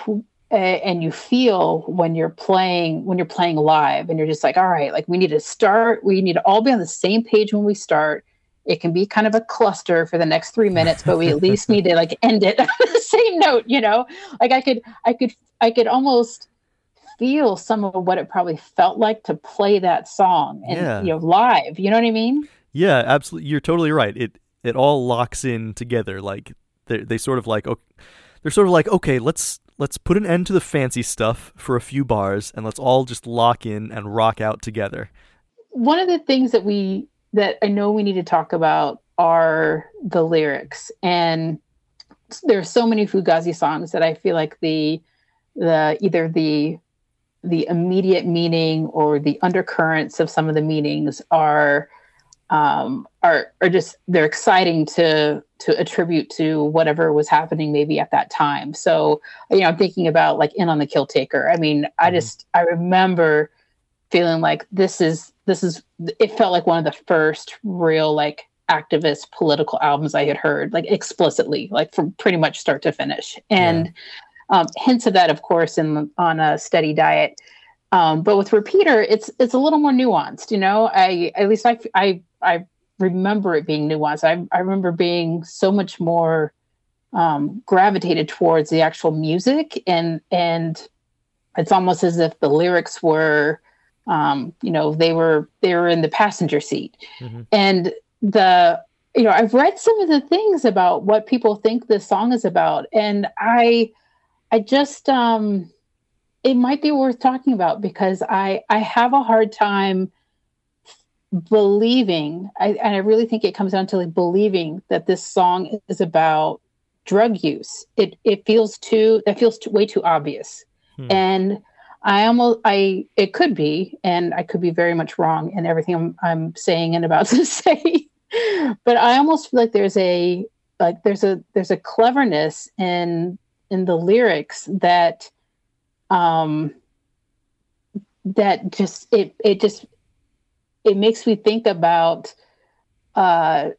and you feel when you're playing when you're playing live and you're just like all right like we need to start we need to all be on the same page when we start. It can be kind of a cluster for the next three minutes but we at least need to like end it (laughs) on the same note you know? Like i could i could i could almost feel some of what it probably felt like to play that song and yeah. you know live you know what i mean? Yeah absolutely. You're totally right. It it all locks in together like they they sort of like okay, they're sort of like okay let's let's put an end to the fancy stuff for a few bars and let's all just lock in and rock out together. One of the things that we that I know we need to talk about are the lyrics and there's so many Fugazi songs that I feel like the the either the the immediate meaning or the undercurrents of some of the meanings are um, are are just they're exciting to to attribute to whatever was happening maybe at that time. So you know, I'm thinking about like in on the kill taker. I mean, I mm-hmm. just I remember feeling like this is this is it felt like one of the first real like activist political albums I had heard like explicitly like from pretty much start to finish and yeah. um, hints of that of course in on a steady diet um, but with repeater it's it's a little more nuanced you know I at least I I I remember it being nuanced. I, I remember being so much more um, gravitated towards the actual music, and and it's almost as if the lyrics were, um, you know, they were they were in the passenger seat, mm-hmm. and the you know I've read some of the things about what people think this song is about, and I I just um, it might be worth talking about because I I have a hard time believing I, and i really think it comes down to like believing that this song is about drug use. It it feels too that feels too, way too obvious. Hmm. and i almost i it could be and i could be very much wrong in everything i'm, I'm saying and about (laughs) to say. But i almost feel like there's a like there's a there's a cleverness in in the lyrics that um that just it it just it makes me think about uh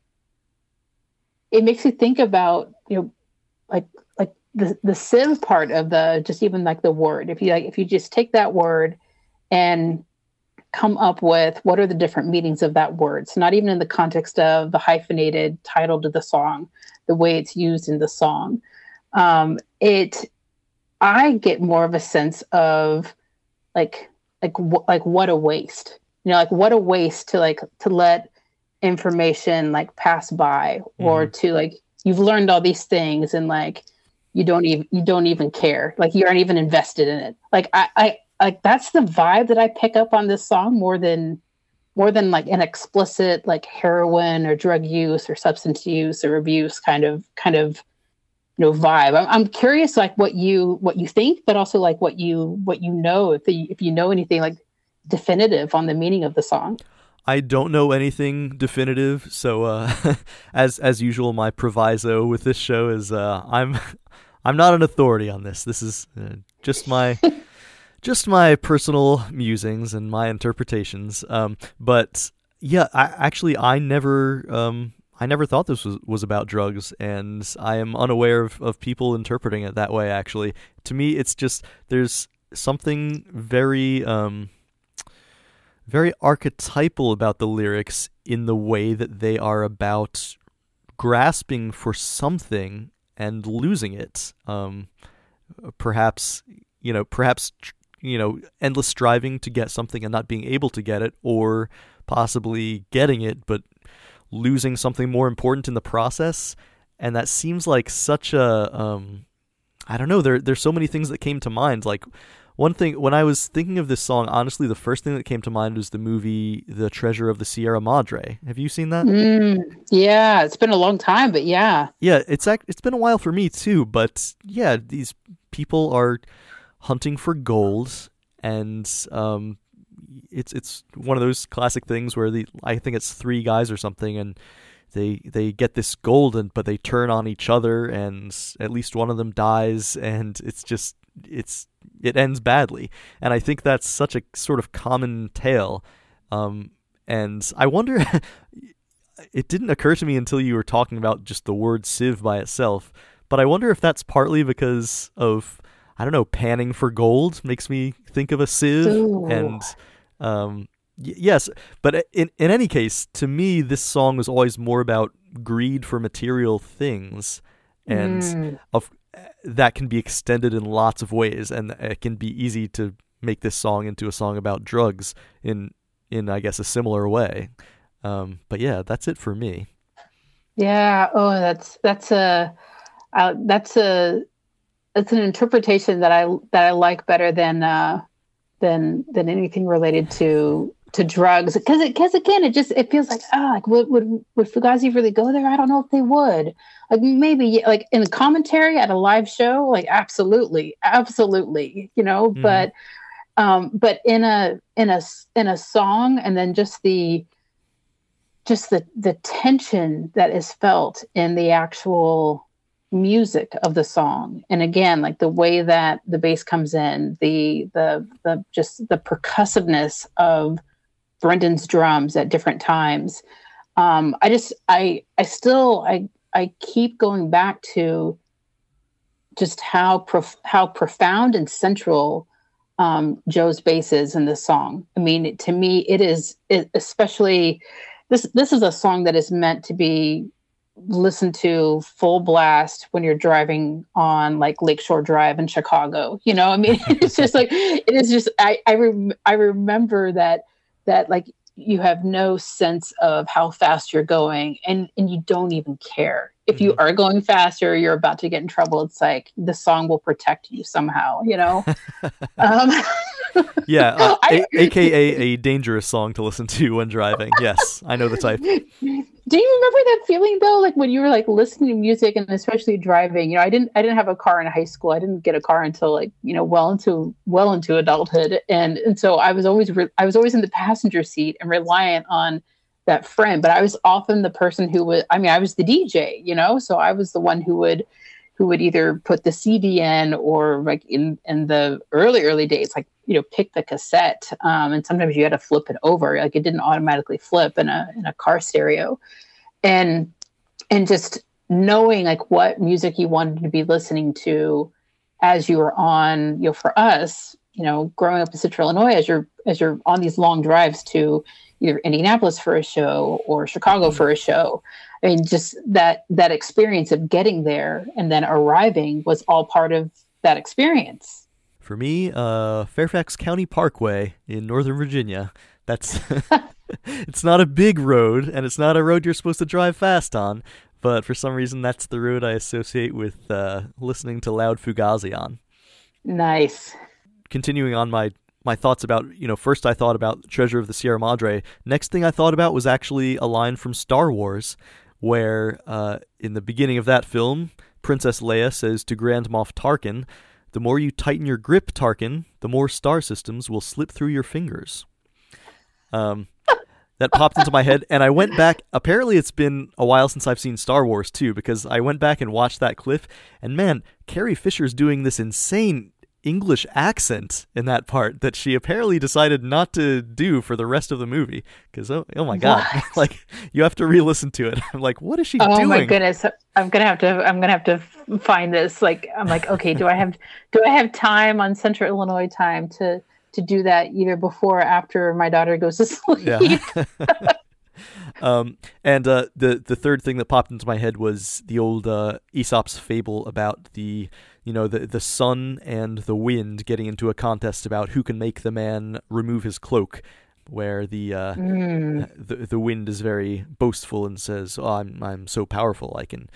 it makes me think about you know like like the the sieve part of the just even like the word. If you like if you just take that word and come up with what are the different meanings of that word. So not even in the context of the hyphenated title to the song the way it's used in the song. Um it i get more of a sense of like like like what a waste. You know like what a waste to like to let information like pass by mm-hmm. or to like you've learned all these things and like you don't even you don't even care. Like you aren't even invested in it. Like i i like that's the vibe that i pick up on this song more than more than like an explicit like heroin or drug use or substance use or abuse kind of kind of you know vibe i'm, I'm curious like what you what you think but also like what you what you know if the, if you know anything like definitive on the meaning of the song. I don't know anything definitive, so uh, (laughs) as as usual, my proviso with this show is uh, I'm (laughs) I'm not an authority on this. This is uh, just my (laughs) just my personal musings and my interpretations. Um, but yeah, I, actually, I never um, I never thought this was, was about drugs, and I am unaware of, of people interpreting it that way. Actually, to me, it's just there's something very um, very archetypal about the lyrics in the way that they are about grasping for something and losing it. Um, perhaps you know, perhaps you know, endless striving to get something and not being able to get it, or possibly getting it but losing something more important in the process. And that seems like such a um, I don't know. There there's so many things that came to mind. Like one thing when I was thinking of this song, honestly, the first thing that came to mind was the movie "The Treasure of the Sierra Madre." Have you seen that? Mm, yeah, it's been a long time, but yeah, yeah, it's it's been a while for me too. But yeah, these people are hunting for gold, and um, it's it's one of those classic things where the I think it's three guys or something, and they they get this gold, and but they turn on each other, and at least one of them dies, and it's just it's it ends badly, and I think that's such a sort of common tale. Um, and I wonder, (laughs) it didn't occur to me until you were talking about just the word sieve by itself, but I wonder if that's partly because of I don't know, panning for gold makes me think of a sieve Ooh. and um, y- yes, but in in any case, to me, this song was always more about greed for material things, and Mm. of that can be extended in lots of ways, and it can be easy to make this song into a song about drugs in in I guess a similar way. Um, but yeah, that's it for me. Yeah. Oh, that's that's a uh, that's a that's an interpretation that I that I like better than uh, than than anything related to to drugs because because again it just it feels like ah like would would would Fugazi really go there? I don't know if they would. Like maybe like in a commentary at a live show, like absolutely, absolutely, you know. Mhm. But um, but in a in a in a song, and then just the just the the tension that is felt in the actual music of the song. And again like the way that the bass comes in the the the just the percussiveness of brendan's drums at different times. Um i just i i still i i keep going back to just how prof- how profound and central um joe's bass is in this song. I mean to me it is it, especially this this is a song that is meant to be listened to full blast when you're driving on like Lakeshore Drive in Chicago. You know, I mean, (laughs) it's just like it is just I I, rem- I remember that that like you have no sense of how fast you're going and and you don't even care. If you are going faster you're about to get in trouble. It's like the song will protect you somehow you know? (laughs) Um, (laughs) Yeah, (laughs) uh, I- a- aka a dangerous song to listen to when driving. Yes, I know the type. (laughs) Do you remember that feeling though, like when you were like listening to music and especially driving? You know, I didn't, I didn't have a car in high school. I didn't get a car until like you know, well into well into adulthood, and and so I was always, re- I was always in the passenger seat and reliant on that friend. But I was often the person who would, I mean, I was the DJ, you know, so I was the one who would, who would either put the CD in or like in in the early early days, like you know, pick the cassette, um, and sometimes you had to flip it over, like it didn't automatically flip in a in a car stereo. And and just knowing like what music you wanted to be listening to as you were on you know for us you know growing up in central illinois as you're as you're on these long drives to either indianapolis for a show or chicago for a show i mean just that that experience of getting there and then arriving was all part of that experience For me, uh, Fairfax County Parkway in Northern Virginia. That's (laughs) (laughs) it's not a big road, and it's not a road you're supposed to drive fast on. But for some reason, that's the road I associate with uh, listening to loud Fugazi on. nice Continuing on my my thoughts about you know first I thought about Treasure of the Sierra Madre. Next thing I thought about was actually a line from Star Wars, where uh, in the beginning of that film, Princess Leia says to Grand Moff Tarkin, "The more you tighten your grip, Tarkin, the more star systems will slip through your fingers." Um, that popped into my head, and I went back. Apparently, it's been a while since I've seen Star Wars too, because I went back and watched that clip, and man, Carrie Fisher's doing this insane English accent in that part that she apparently decided not to do for the rest of the movie. Because oh, oh my god, (laughs) like you have to re-listen to it. I'm like, what is she oh doing? Oh my goodness i'm gonna have to i'm gonna have to find this like i'm like okay do i have do i have time on central illinois time to to do that either before or after my daughter goes to (laughs) sleep Yeah. (laughs) um, and uh, the the third thing that popped into my head was the old uh, Aesop's fable about the you know the the sun and the wind getting into a contest about who can make the man remove his cloak, where the uh, Mm. the the wind is very boastful and says, "Oh, I'm I'm so powerful, I can."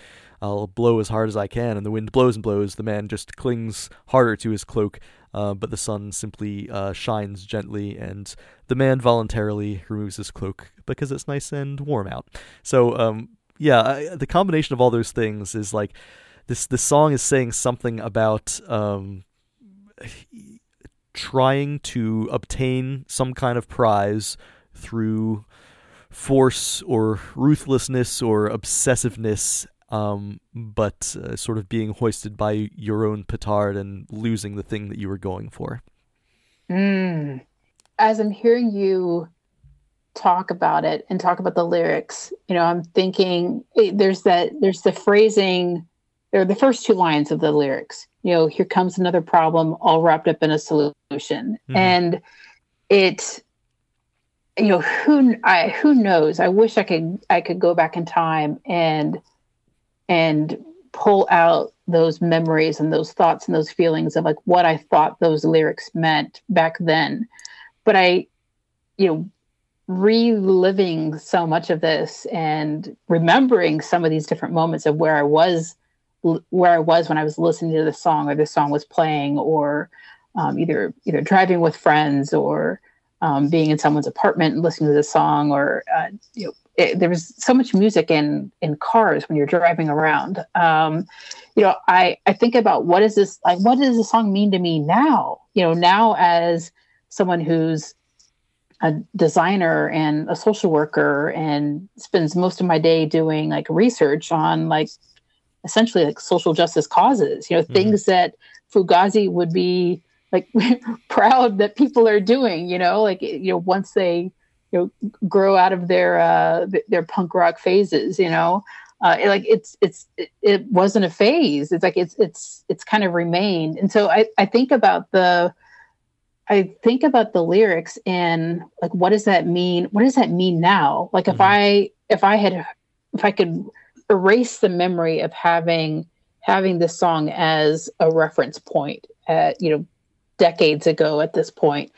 I'll blow as hard as I can, and the wind blows and blows. The man just clings harder to his cloak, uh, but the sun simply uh, shines gently, and the man voluntarily removes his cloak because it's nice and warm out. So, um, yeah, I, the combination of all those things is like this. This song is saying something about um, trying to obtain some kind of prize through force or ruthlessness or obsessiveness, um, but uh, sort of being hoisted by your own petard and losing the thing that you were going for. Mm. As I'm hearing you talk about it and talk about the lyrics, you know, I'm thinking eh, there's that there's the phrasing or the first two lines of the lyrics. You know, here comes another problem all wrapped up in a solution. Mm-hmm. And it you know, who I who knows? I wish I could I could go back in time and and pull out those memories and those thoughts and those feelings of like what I thought those lyrics meant back then. But I, you know, reliving so much of this and remembering some of these different moments of where I was, where I was when I was listening to the song or the song was playing, or um, either either driving with friends or um, being in someone's apartment and listening to the song, or uh, you know, it, there was so much music in in cars when you're driving around. Um, you know, I I think about what is this like? What does the song mean to me now? You know, now as someone who's a designer and a social worker and spends most of my day doing like research on like essentially like social justice causes you know mm-hmm. things that fugazi would be like (laughs) proud that people are doing you know like you know once they you know grow out of their uh their punk rock phases you know uh it, like it's it's it, it wasn't a phase it's like it's it's it's kind of remained and so i i think about the I think about the lyrics and like what does that mean? What does that mean now? Like if mm-hmm. I if I had if I could erase the memory of having having this song as a reference point at you know decades ago at this point.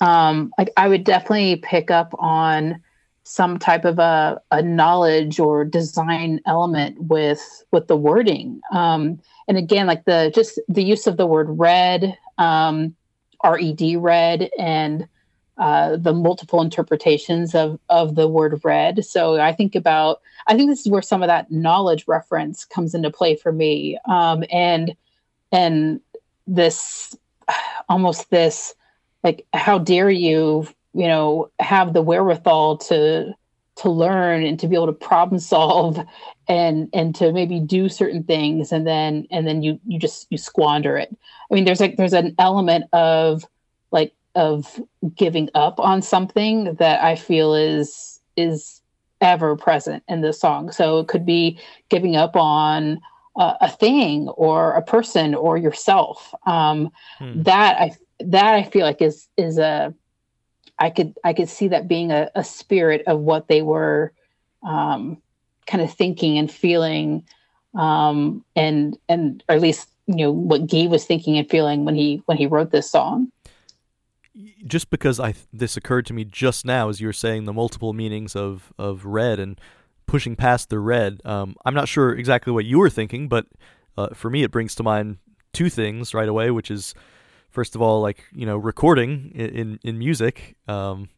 Um like I would definitely pick up on some type of a, a knowledge or design element with with the wording. Um and again like the just the use of the word red um red red and uh, the multiple interpretations of of the word red. So I think about I think this is where some of that knowledge reference comes into play for me, um, and and this almost this like how dare you you know have the wherewithal to to learn and to be able to problem solve and and to maybe do certain things and then and then you you just you squander it i mean there's like there's an element of like of giving up on something that i feel is is ever present in the song so it could be giving up on uh, a thing or a person or yourself um hmm. that i that i feel like is is a I could I could see that being a, a spirit of what they were um, kind of thinking and feeling, um, and and or at least you know what Gabe was thinking and feeling when he when he wrote this song. Just because I this occurred to me just now as you were saying the multiple meanings of of red and pushing past the red. Um, I'm not sure exactly what you were thinking, but uh, for me it brings to mind two things right away, which is first of all, like you know, recording in in music, um,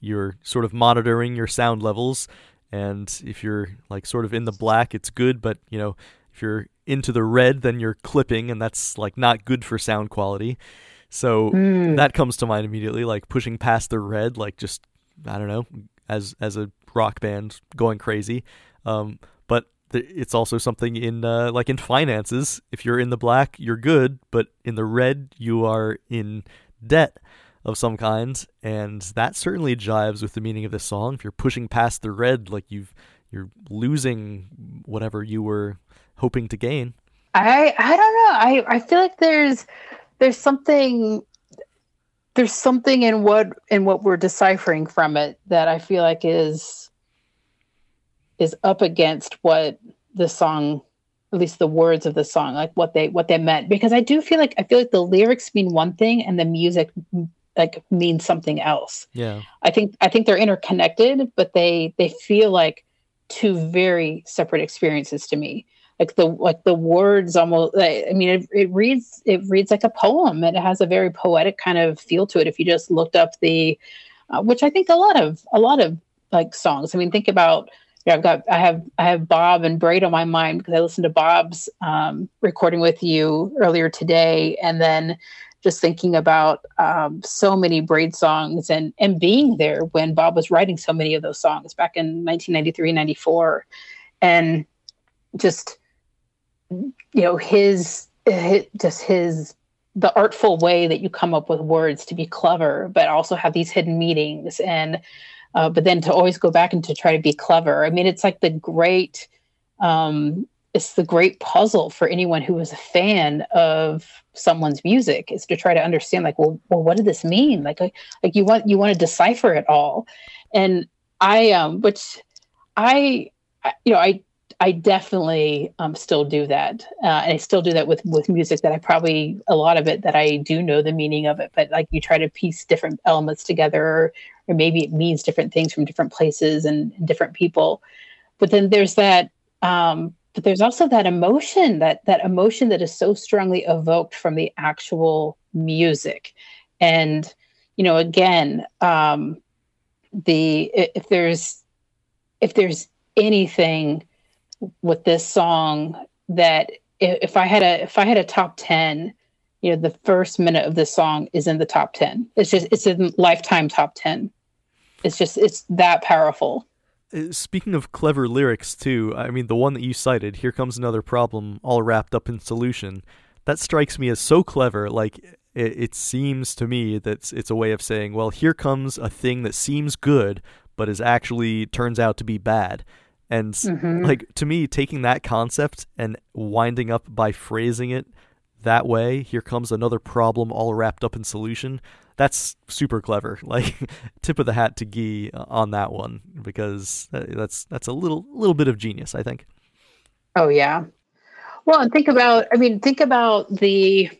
you're sort of monitoring your sound levels, and if you're like sort of in the black, it's good, but you know, if you're into the red, then you're clipping, and that's like not good for sound quality. So mm. that comes to mind immediately, like pushing past the red, like just I don't know, as as a rock band going crazy. Um, but it's also something in uh, like in finances. If you're in the black, you're good, but in the red, you are in debt of some kind, and that certainly jives with the meaning of this song. If you're pushing past the red, like you've you're losing whatever you were hoping to gain. I I don't know. I I feel like there's there's something there's something in what in what we're deciphering from it that I feel like is is up against what the song at least the words of the song like what they what they meant. Because i do feel like i feel like the lyrics mean one thing and the music like means something else. Yeah. I think i think they're interconnected but they they feel like two very separate experiences to me like the like the words almost i mean it, it reads it reads like a poem. And it has a very poetic kind of feel to it if you just looked up the uh, which i think a lot of a lot of like songs. I mean think about yeah, I've got I have I have Bob and Braid on my mind because I listened to Bob's um, recording with you earlier today, and then just thinking about um, so many Braid songs and and being there when Bob was writing so many of those songs back in 1993, 94, and just you know his, his just his the artful way that you come up with words to be clever, but also have these hidden meanings and uh, but then to always go back and to try to be clever. I mean, it's like the great um, it's the great puzzle for anyone who is a fan of someone's music is to try to understand like well, well what did this mean like like, like you want you want to decipher it all and i um which i, I you know i i definitely um still do that. Uh, and i still do that with with music that i probably a lot of it that i do know the meaning of it but like you try to piece different elements together or, or maybe it means different things from different places and, and different people. But then there's that um but there's also that emotion that that emotion that is so strongly evoked from the actual music. And you know again um the if there's if there's anything with this song that if i had a if i had a top 10 you know the first minute of this song is in the top 10 it's just it's a lifetime top 10 it's just it's that powerful uh, speaking of clever lyrics, too, I mean, the one that you cited, Here Comes Another Problem, all wrapped up in solution, that strikes me as so clever. Like, it, it seems to me that it's a way of saying, well, here comes a thing that seems good, but is actually turns out to be bad. And, mm-hmm. like, to me, taking that concept and winding up by phrasing it that way, here comes another problem all wrapped up in solution that's super clever. (laughs) Like tip of the hat to Guy on that one because that's that's a little little bit of genius, I think. Oh yeah. Well, and think about I mean, think about the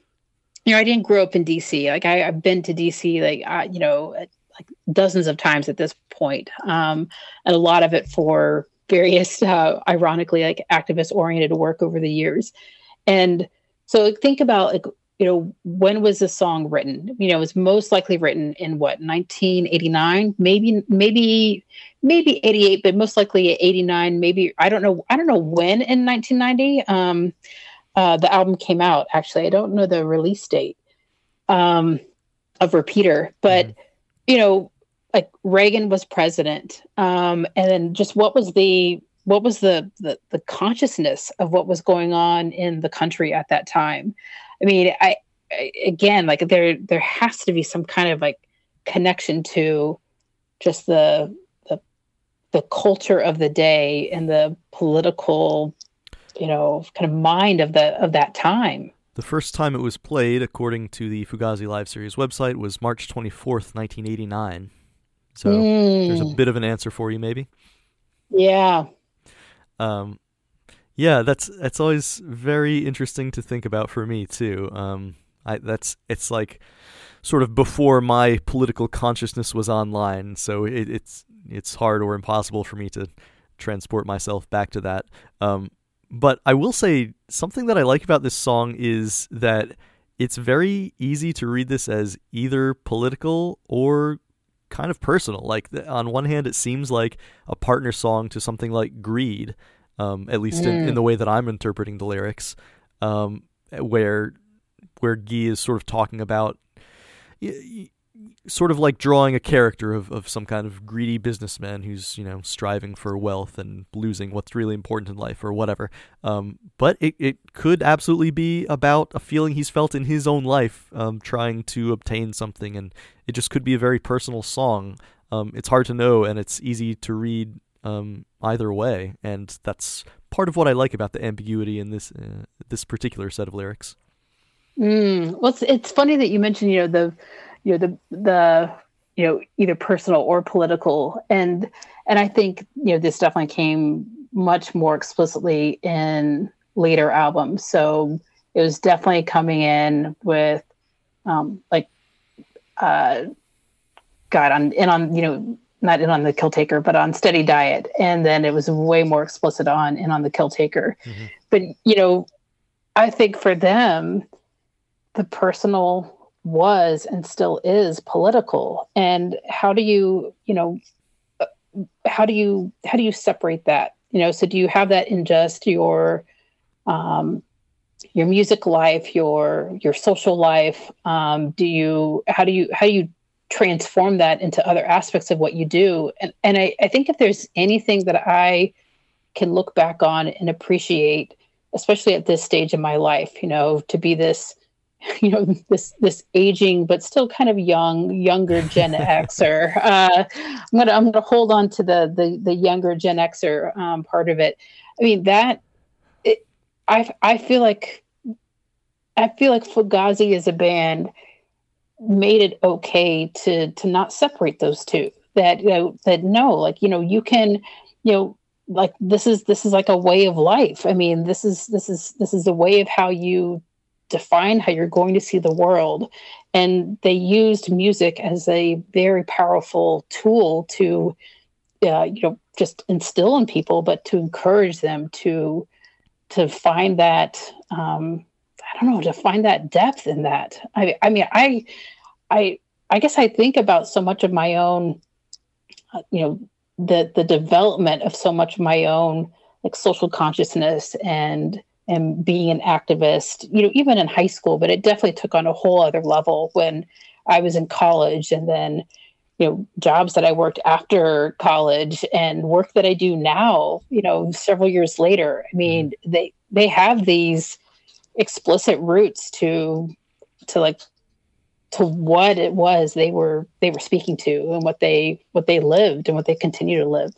you know, I didn't grow up in DC. Like I, have been to DC like uh, you know, like dozens of times at this point. Um, and a lot of it for various uh, ironically like activist oriented work over the years. And so think about like you know, when was the song written? You know, it was most likely written in what 1989, maybe, maybe, maybe 88, but most likely 89. Maybe I don't know. I don't know when in 1990 um, uh, the album came out. Actually, I don't know the release date um, of Repeater, but mm-hmm. you know, like Reagan was president, um, and then just what was the what was the, the the consciousness of what was going on in the country at that time? I mean, I, I again like there there has to be some kind of like connection to just the the the culture of the day and the political you know kind of mind of the of that time. The first time it was played according to the fugazi live series website was march 24th 1989 so mm. there's a bit of an answer for you maybe yeah um yeah, that's that's always very interesting to think about for me too. Um, I that's it's like sort of before my political consciousness was online, so it, it's it's hard or impossible for me to transport myself back to that. Um, but I will say something that I like about this song is that it's very easy to read this as either political or kind of personal. Like on one hand, it seems like a partner song to something like Greed um, at least mm. in, in, the way that I'm interpreting the lyrics, um, where where Guy is sort of talking about, sort of like drawing a character of, of some kind of greedy businessman who's you know striving for wealth and losing what's really important in life or whatever. Um, but it, it could absolutely be about a feeling he's felt in his own life, um, trying to obtain something, and it just could be a very personal song. Um, it's hard to know, and it's easy to read um, either way, and that's part of what I like about the ambiguity in this uh, this particular set of lyrics. Mm. Well, it's, it's funny that you mentioned you know the you know the the you know either personal or political, and and I think you know this definitely came much more explicitly in later albums. So it was definitely coming in with um, like uh, God on and on you know not in on the kill taker, but on steady diet. And then it was way more explicit on in on the kill taker. Mm-hmm. But, you know, I think for them, the personal was and still is political. And how do you, you know, uh, how do you, how do you separate that? You know, so do you have that in just your, um, your music life, your your social life? Um, do you how do you how do you transform that into other aspects of what you do? And and I, I think if there's anything that I can look back on and appreciate, especially at this stage of my life, you know, to be this (laughs) you know this this aging but still kind of young younger gen (laughs) xer. Uh, i'm gonna i'm gonna hold on to the the, the younger gen xer um, part of it. I mean that it, i i feel like i feel like fugazi as a band made it okay to to not separate those two. That you know that no like you know you can you know like this is this is like a way of life. I mean this is this is this is a way of how you define how you're going to see the world. And they used music as a very powerful tool to, uh, you know, just instill in people, but to encourage them to to find that um, I don't know to find that depth in that. I, I mean, I, I, I guess I think about so much of my own, uh, you know, the the development of so much of my own like social consciousness and and being an activist, you know, even in high school, but it definitely took on a whole other level when I was in college and then, you know, jobs that I worked after college and work that I do now, you know, several years later. I mean, mm-hmm. they they have these explicit roots to to like to what it was they were they were speaking to and what they what they lived and what they continue to live.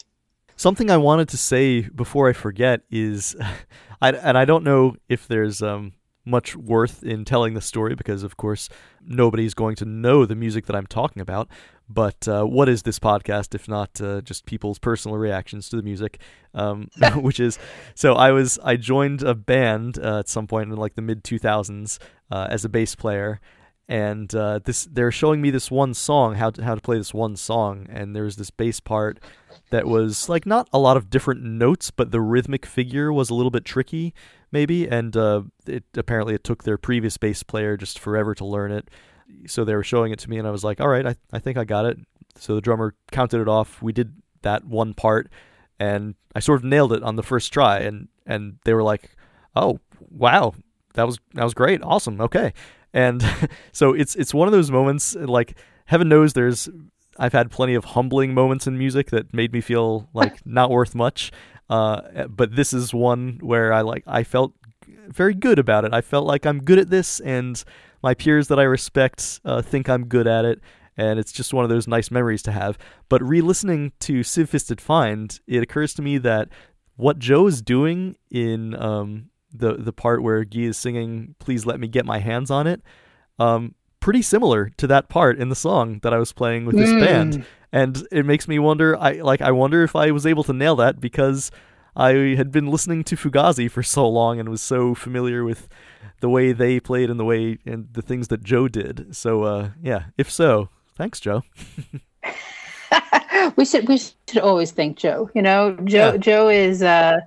Something I wanted to say before I forget is (laughs) I, and I don't know if there's um, much worth in telling the story because, of course, nobody's going to know the music that I'm talking about. But uh, what is this podcast if not uh, just people's personal reactions to the music? Um, (laughs) (laughs) which is so I was I joined a band uh, at some point in like the mid 2000s uh, as a bass player, and uh, this they're showing me this one song how to, how to play this one song, and there's this bass part that was like not a lot of different notes, but the rhythmic figure was a little bit tricky, maybe. And uh, it apparently it took their previous bass player just forever to learn it. So they were showing it to me, and I was like, "All right, I I think I got it." So the drummer counted it off. We did that one part, and I sort of nailed it on the first try. And and they were like, "Oh, wow, that was that was great, awesome, okay." And (laughs) so it's it's one of those moments like heaven knows there's I've had plenty of humbling moments in music that made me feel (laughs) like not worth much. Uh, but this is one where I like I felt very good about it. I felt like I'm good at this, and my peers that I respect uh, think I'm good at it. And it's just one of those nice memories to have. But re-listening to Sieve Fisted Find, it occurs to me that what Joe is doing in um, the the part where Guy is singing "Please let me get my hands on it," um, pretty similar to that part in the song that I was playing with this mm. band. And it makes me wonder I like I wonder if I was able to nail that because I had been listening to Fugazi for so long and was so familiar with the way they played and the way and the things that Joe did. So uh, yeah, if so, thanks Joe. (laughs) we should we should always thank Joe. You know, Joe yeah. Joe is uh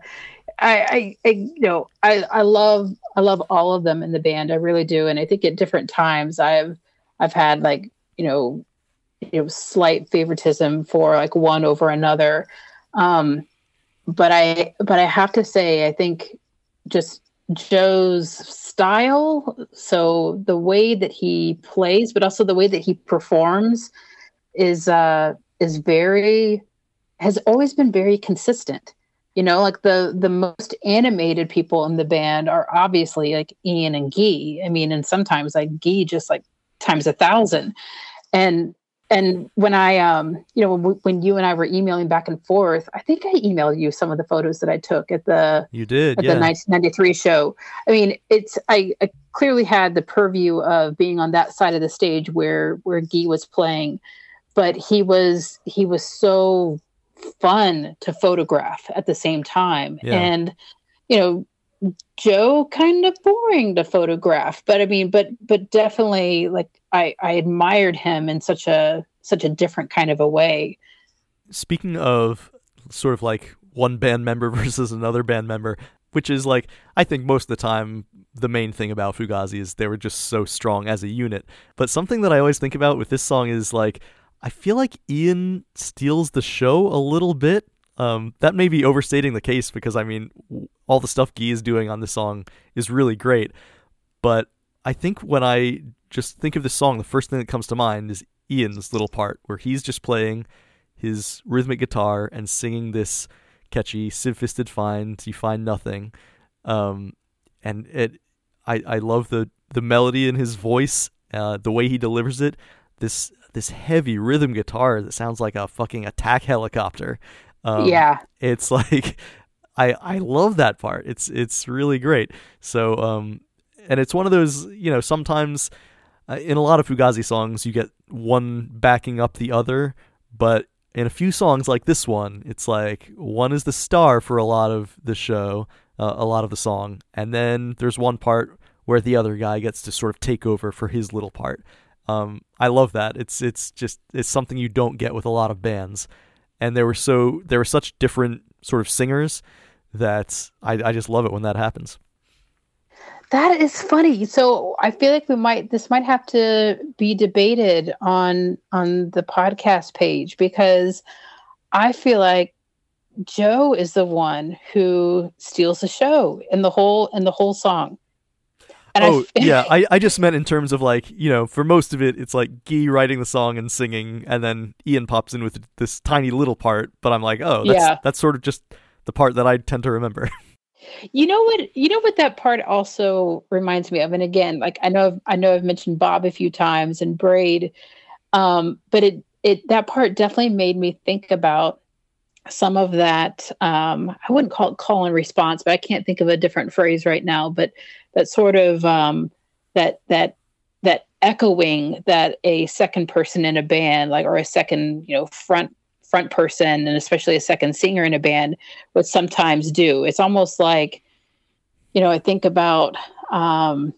I, I, I, you know, I, I love, I love all of them in the band. I really do. And I think at different times I've, I've had like, you know, you know, slight favoritism for like one over another. Um, but I, but I have to say, I think just Joe's style. So the way that he plays, but also the way that he performs is, uh, is very, has always been very consistent you know like the the most animated people in the band are obviously like ian and guy. I mean and sometimes like guy just like times a thousand. And and when i um you know when, when you and i were emailing back and forth i think i emailed you some of the photos that i took at the you did at yeah. the 1993 show. I mean it's I, I clearly had the purview of being on that side of the stage where where guy was playing but he was he was so fun to photograph at the same time. Yeah. And, you know, Joe kind of boring to photograph, but I mean, but but definitely like I I admired him in such a such a different kind of a way. Speaking of sort of like one band member (laughs) versus another band member, which is like I think most of the time the main thing about Fugazi is they were just so strong as a unit. But something that I always think about with this song is like I feel like Ian steals the show a little bit. Um, that may be overstating the case because I mean, all the stuff Guy is doing on this song is really great. But I think when I just think of this song, the first thing that comes to mind is Ian's little part where he's just playing his rhythmic guitar and singing this catchy "Sieve Fisted Find You Find Nothing," um, and it. I, I love the the melody in his voice, uh, the way he delivers it. This this heavy rhythm guitar that sounds like a fucking attack helicopter. Um, yeah, it's (laughs) like I I love that part. It's it's really great. So um, and it's one of those you know sometimes uh, in a lot of Fugazi songs you get one backing up the other, but in a few songs like this one, it's like one is the star for a lot of the show, uh, a lot of the song, and then there's one part where the other guy gets to sort of take over for his little part. Um, I love that. It's it's just it's something you don't get with a lot of bands, and there were so there were such different sort of singers that I I just love it when that happens. That is funny. So I feel like we might this might have to be debated on on the podcast page because I feel like Joe is the one who steals the show in the whole in the whole song. And oh I yeah, I, I just meant in terms of like you know for most of it it's like Gee writing the song and singing, and then Ian pops in with this tiny little part. But I'm like, oh, that's yeah. that's sort of just the part that I tend to remember. (laughs) You know what? You know what that part also reminds me of. And again, like I know, I know I've mentioned Bob a few times and Braid, um, but it it that part definitely made me think about some of that. Um, I wouldn't call it call and response, but I can't think of a different phrase right now. But that sort of um, that that that echoing that a second person in a band, like or a second you know front front person and especially a second singer in a band would sometimes do. It's almost like, you know, I think about, um,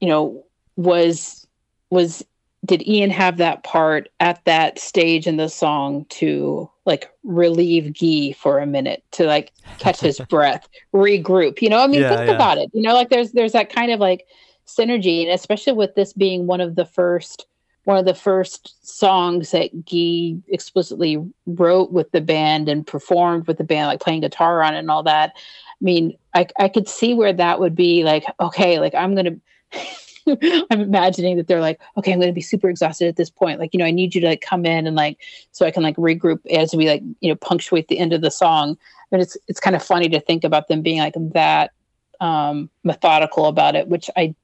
you know, was was did Ian have that part at that stage in the song to like relieve Guy for a minute to like catch his (laughs) breath, regroup? You know, I mean, yeah, think yeah. about it. You know, like there's there's that kind of like synergy, and especially with this being one of the first one of the first songs that Guy explicitly wrote with the band and performed with the band, like playing guitar on it and all that. I mean, I, I could see where that would be like, okay, like I'm going to, (laughs) I'm imagining that they're like, okay, I'm going to be super exhausted at this point. Like, you know, I need you to like come in and like, so I can like regroup as we like, you know, punctuate the end of the song. And it's, it's kind of funny to think about them being like that um, methodical about it, which I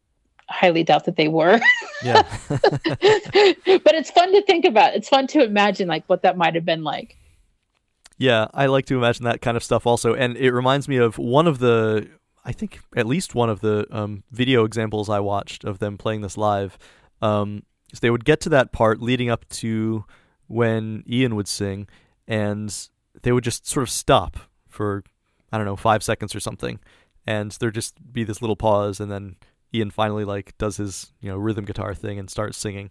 highly doubt that they were. Yeah. (laughs) but it's fun to think about. It's fun to imagine like what that might have been like. Yeah, I like to imagine that kind of stuff also. And it reminds me of one of the I think at least one of the um, video examples I watched of them playing this live. Um, is they would get to that part leading up to when Ian would sing, and they would just sort of stop for I don't know five seconds or something, and there'd just be this little pause, and then Ian finally like does his you know rhythm guitar thing and starts singing,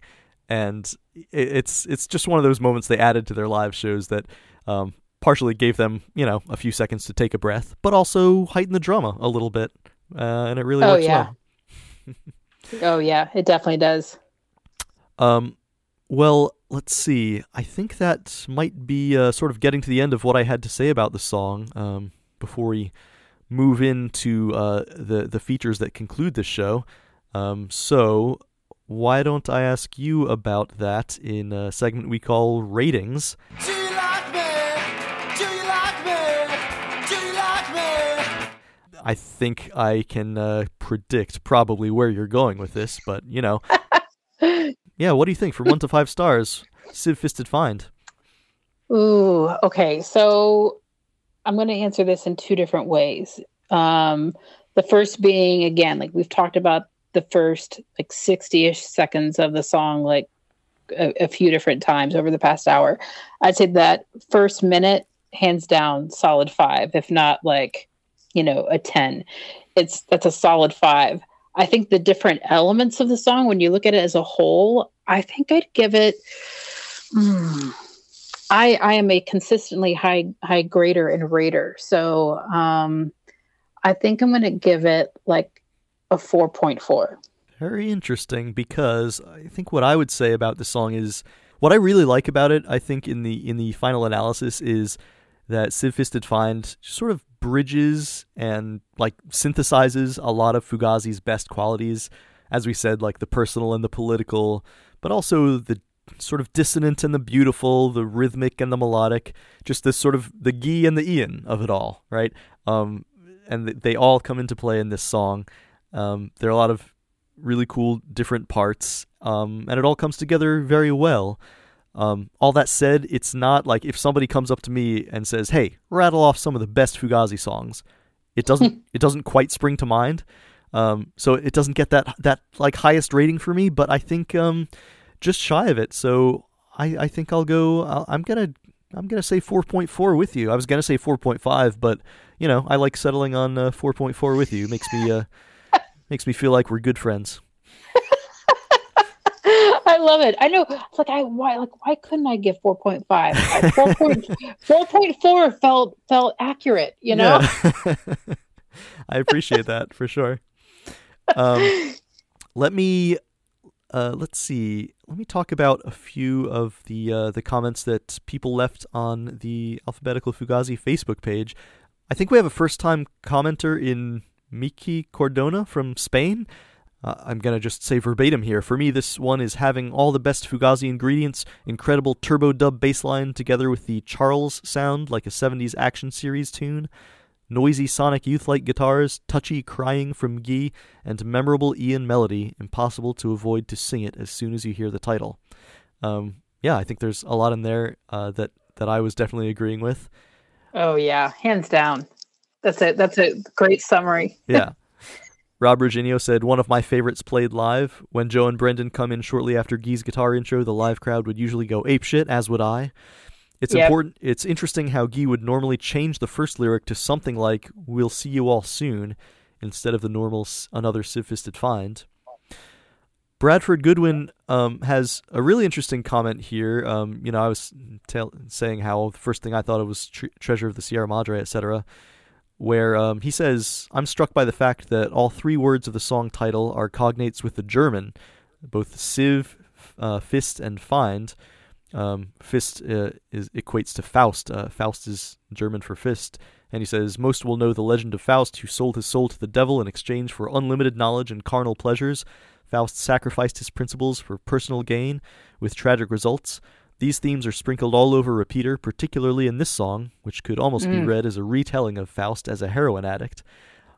and it's it's just one of those moments they added to their live shows that um, partially gave them you know a few seconds to take a breath, but also heighten the drama a little bit, uh, and it really oh, works yeah. well. (laughs) oh yeah, it definitely does. Um, well, let's see. I think that might be uh, sort of getting to the end of what I had to say about the song. Um, before we move into uh, the the features that conclude the show. Um, so why don't I ask you about that in a segment we call ratings? I think I can uh, predict probably where you're going with this, but you know, (laughs) yeah. What do you think from one to five stars? Sieve Fisted Find. Ooh, okay. So I'm going to answer this in two different ways. Um, the first being again, like we've talked about the first like 60-ish seconds of the song, like a, a few different times over the past hour. I'd say that first minute, hands down, solid five, if not like, you know, a 10. It's that's a solid five. I think the different elements of the song, when you look at it as a whole, I think I'd give it. Mm, I I am a consistently high high grader and rater, so um, I think I'm going to give it like a 4.4. Very interesting because I think what I would say about the song is what I really like about it. I think in the in the final analysis is that Sieve Fisted Find sort of bridges and like synthesizes a lot of Fugazi's best qualities. As we said, like the personal and the political, but also the sort of dissonant and the beautiful, the rhythmic and the melodic, just this sort of the Guy and the Ian of it all, right? Um, and they all come into play in this song. Um, there are a lot of really cool different parts, um, and it all comes together very well. Um, all that said, it's not like if somebody comes up to me and says, "Hey, rattle off some of the best Fugazi songs," it doesn't (laughs) it doesn't quite spring to mind. Um, so it doesn't get that that like highest rating for me, but I think um, just shy of it. So I, I think I'll go. i I'm gonna I'm gonna say 4.4 with you. I was gonna say 4.5, but you know I like settling on uh, 4.4 with you. It makes me uh, (laughs) makes me feel like we're good friends. (laughs) I love it. I know. It's like I why like why couldn't I give four point five? (laughs) Four point four point four felt felt accurate. You know. Yeah. (laughs) I appreciate that for sure. Um, let me uh, let's see. Let me talk about a few of the uh, the comments that people left on the Alphabetical Fugazi Facebook page. I think we have a first time commenter in Miki Cordona from Spain. Uh, I'm going to just say verbatim here. For me, this one is having all the best Fugazi ingredients incredible turbo dub bassline together with the Charles sound like a 70s action series tune, noisy sonic youth like guitars, touchy crying from Guy, and memorable Ian melody, impossible to avoid to sing it as soon as you hear the title. Um, yeah, I think there's a lot in there uh, that, that I was definitely agreeing with. Oh, yeah, hands down. That's a, that's a great summary. yeah. (laughs) Rob Virginio said, One of my favorites played live. When Joe and Brendan come in shortly after Gee's guitar intro, the live crowd would usually go apeshit, as would I. It's yep. important. It's interesting how Gee would normally change the first lyric to something like "We'll see you all soon," instead of the normal "Another Sieve-fisted find." Bradford Goodwin um, has a really interesting comment here. Um, you know, I was saying how the first thing I thought of was tre- Treasure of the Sierra Madre, etc where um, he says, I'm struck by the fact that all three words of the song title are cognates with the German, both sieve, uh, fist, and find. Um, fist uh, is, equates to Faust. Uh, Faust is German for fist. And he says, Most will know the legend of Faust, who sold his soul to the devil in exchange for unlimited knowledge and carnal pleasures. Faust sacrificed his principles for personal gain, with tragic results. These themes are sprinkled all over Repeater, particularly in this song, which could almost mm. be read as a retelling of Faust as a heroin addict.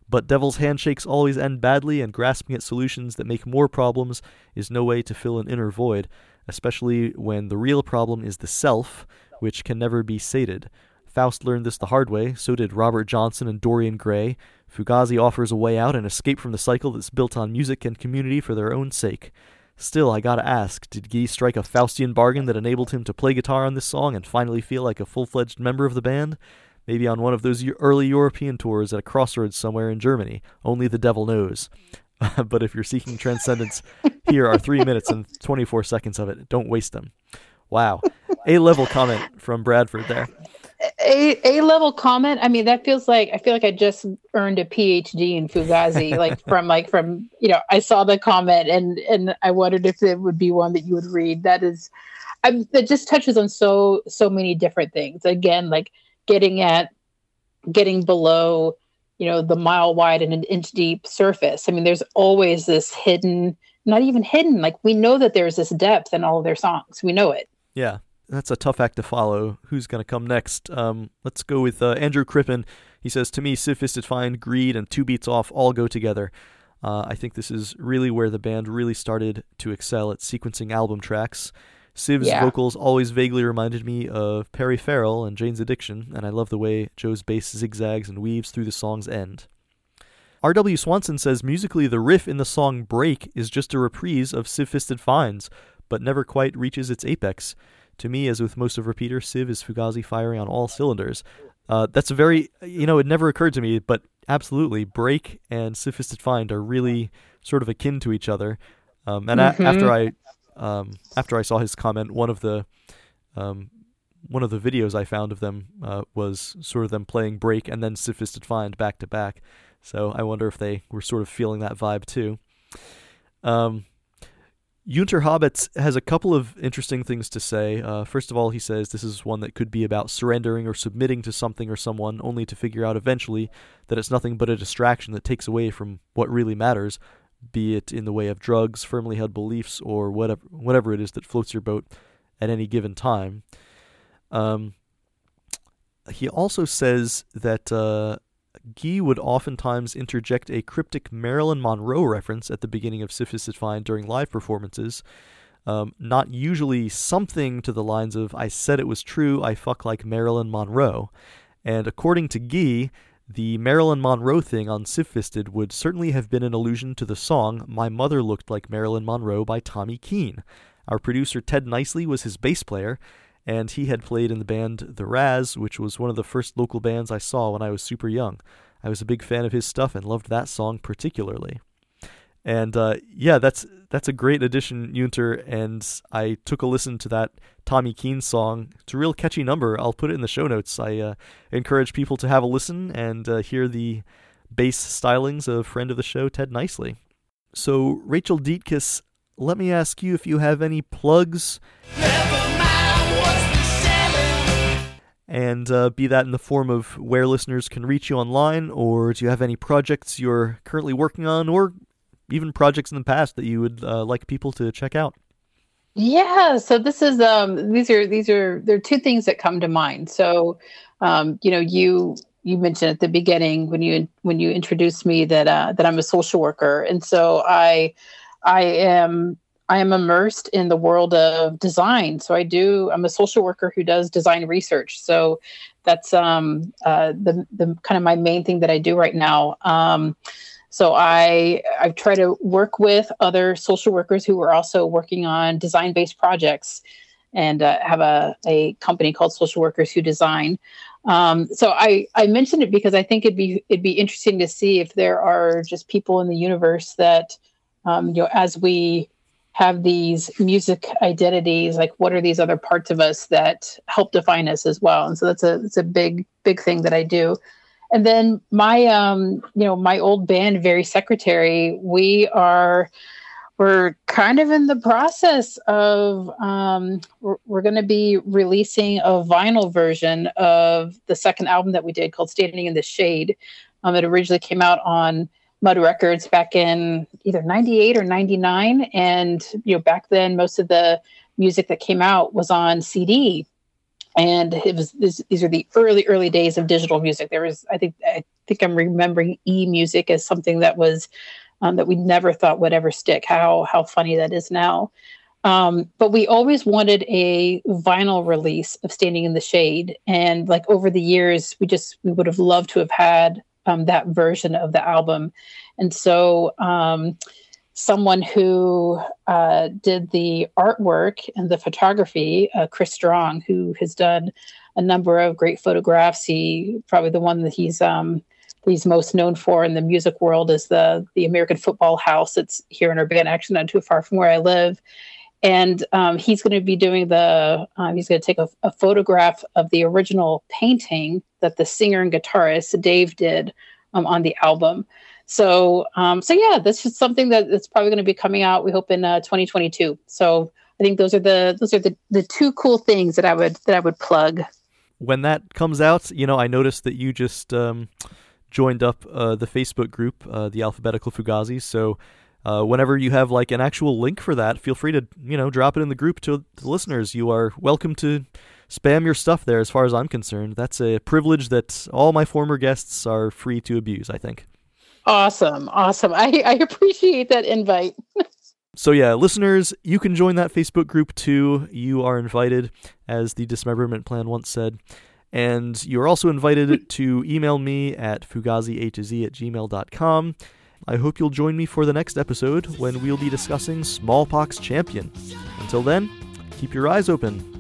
But Devil's handshakes always end badly, and grasping at solutions that make more problems is no way to fill an inner void, especially when the real problem is the self, which can never be sated. Faust learned this the hard way, so did Robert Johnson and Dorian Gray. Fugazi offers a way out and escape from the cycle that's built on music and community for their own sake. Still, I gotta ask, did Guy strike a Faustian bargain that enabled him to play guitar on this song and finally feel like a full fledged member of the band? Maybe on one of those early European tours at a crossroads somewhere in Germany. Only the devil knows. (laughs) but if you're seeking transcendence, (laughs) here are 3 minutes and 24 seconds of it. Don't waste them. Wow. A level comment from Bradford there a a level comment. I mean, that feels like I feel like I just earned a PhD in Fugazi, (laughs) like from like from you know I saw the comment and and I wondered if it would be one that you would read. That is, I that just touches on so so many different things. Again, like getting at getting below you know the mile wide and an inch deep surface. I mean, there's always this hidden, not even hidden. Like we know that there's this depth in all of their songs. We know it. Yeah, that's a tough act to follow. Who's going to come next? Um, let's go with uh, Andrew Crippen. He says, To me, Fisted Find, Greed, and Two Beats Off all go together. Uh, I think this is really where the band really started to excel at sequencing album tracks. Sieve's yeah. vocals always vaguely reminded me of Perry Farrell and Jane's Addiction, and I love the way Joe's bass zigzags and weaves through the song's end. R.W. Swanson says musically, the riff in the song Break is just a reprise of Siv Fisted Finds, but never quite reaches its apex. To me, as with most of Repeater, Sieve is Fugazi firing on all cylinders. Uh, that's a very, you know, it never occurred to me, but absolutely, Break and Fisted Find are really sort of akin to each other. Um, and mm-hmm. a- after I, um, after I saw his comment, one of the, um, one of the videos I found of them uh, was sort of them playing Break and then Fisted Find back to back. So I wonder if they were sort of feeling that vibe too. Um, Junter Hobbits has a couple of interesting things to say. Uh, first of all, he says this is one that could be about surrendering or submitting to something or someone, only to figure out eventually that it's nothing but a distraction that takes away from what really matters, be it in the way of drugs, firmly held beliefs, or whatever whatever it is that floats your boat at any given time. Um, he also says that uh, Guy would oftentimes interject a cryptic Marilyn Monroe reference at the beginning of Sieve Fisted Find during live performances. Um, not usually something to the lines of, I said it was true, I fuck like Marilyn Monroe. And according to Guy, the Marilyn Monroe thing on Sieve would certainly have been an allusion to the song My Mother Looked Like Marilyn Monroe by Tommy Keene. Our producer Ted Niceley was his bass player, and he had played in the band The Razz, which was one of the first local bands I saw when I was super young. I was a big fan of his stuff and loved that song particularly. And uh, yeah, that's that's a great addition, Yunter. And I took a listen to that Tommy Keene song. It's a real catchy number. I'll put it in the show notes. I uh, encourage people to have a listen and uh, hear the bass stylings of friend of the show Ted Niceley. So Rachael Dietkus, let me ask you if you have any plugs and uh, be that in the form of where listeners can reach you online, or do you have any projects you're currently working on, or even projects in the past that you would uh, like people to check out? Yeah, so this is um these are these are there are two things that come to mind. So, um, you know, you you mentioned at the beginning when you when you introduced me that uh, that I'm a social worker, and so I I am I am immersed in the world of design. So I do. I'm a social worker who does design research. So that's um, uh, the the kind of my main thing that I do right now. Um, so I I try to work with other social workers who are also working on design based projects, and uh, have a a company called Social Workers Who Design. Um, so I I mentioned it because I think it'd be it'd be interesting to see if there are just people in the universe that um, you know as we have these music identities like what are these other parts of us that help define us as well? And so that's a it's a big big thing that i do. And then my um you know my old band very secretary we are we're kind of in the process of um, we're, we're going to be releasing a vinyl version of the second album that we did called standing in the shade. Um, it originally came out on Mud Records back in either 98 or 99. And, you know, back then, most of the music that came out was on CD. And it was this, these are the early, early days of digital music. There was, I think, I think I'm remembering e music as something that was um, that we never thought would ever stick. How how funny that is now. Um, but we always wanted a vinyl release of Standing in the Shade, and like over the years, we just we would have loved to have had um, that version of the album. And so, um, someone who uh, did the artwork and the photography, uh, Chris Strong, who has done a number of great photographs. He probably the one that he's um, he's most known for in the music world is the the American Football House. It's here in Urbana, actually not too far from where I live and um, he's going to be doing the um, he's going to take a, a, photograph of the original painting that the singer and guitarist dave did um, on the album. So um, so yeah that's just something that, that's probably going to be coming out we hope in uh, 2022 so i think those are the those are the, the two cool things that i would that i would plug. When that comes out you know i noticed that you just um, joined up uh, the facebook group uh, the alphabetical fugazi. So uh, whenever you have like an actual link for that, feel free to you know drop it in the group to the listeners. You are welcome to spam your stuff there. As far as I'm concerned, that's a privilege that all my former guests are free to abuse. I think. Awesome, awesome. I, I appreciate that invite. so yeah, listeners, you can join that Facebook group too. You are invited, as the dismemberment plan once said. And you're also invited (laughs) to email me at fugazi a to z at gmail.com. I hope you'll join me for the next episode when we'll be discussing Smallpox Champion. Until then, keep your eyes open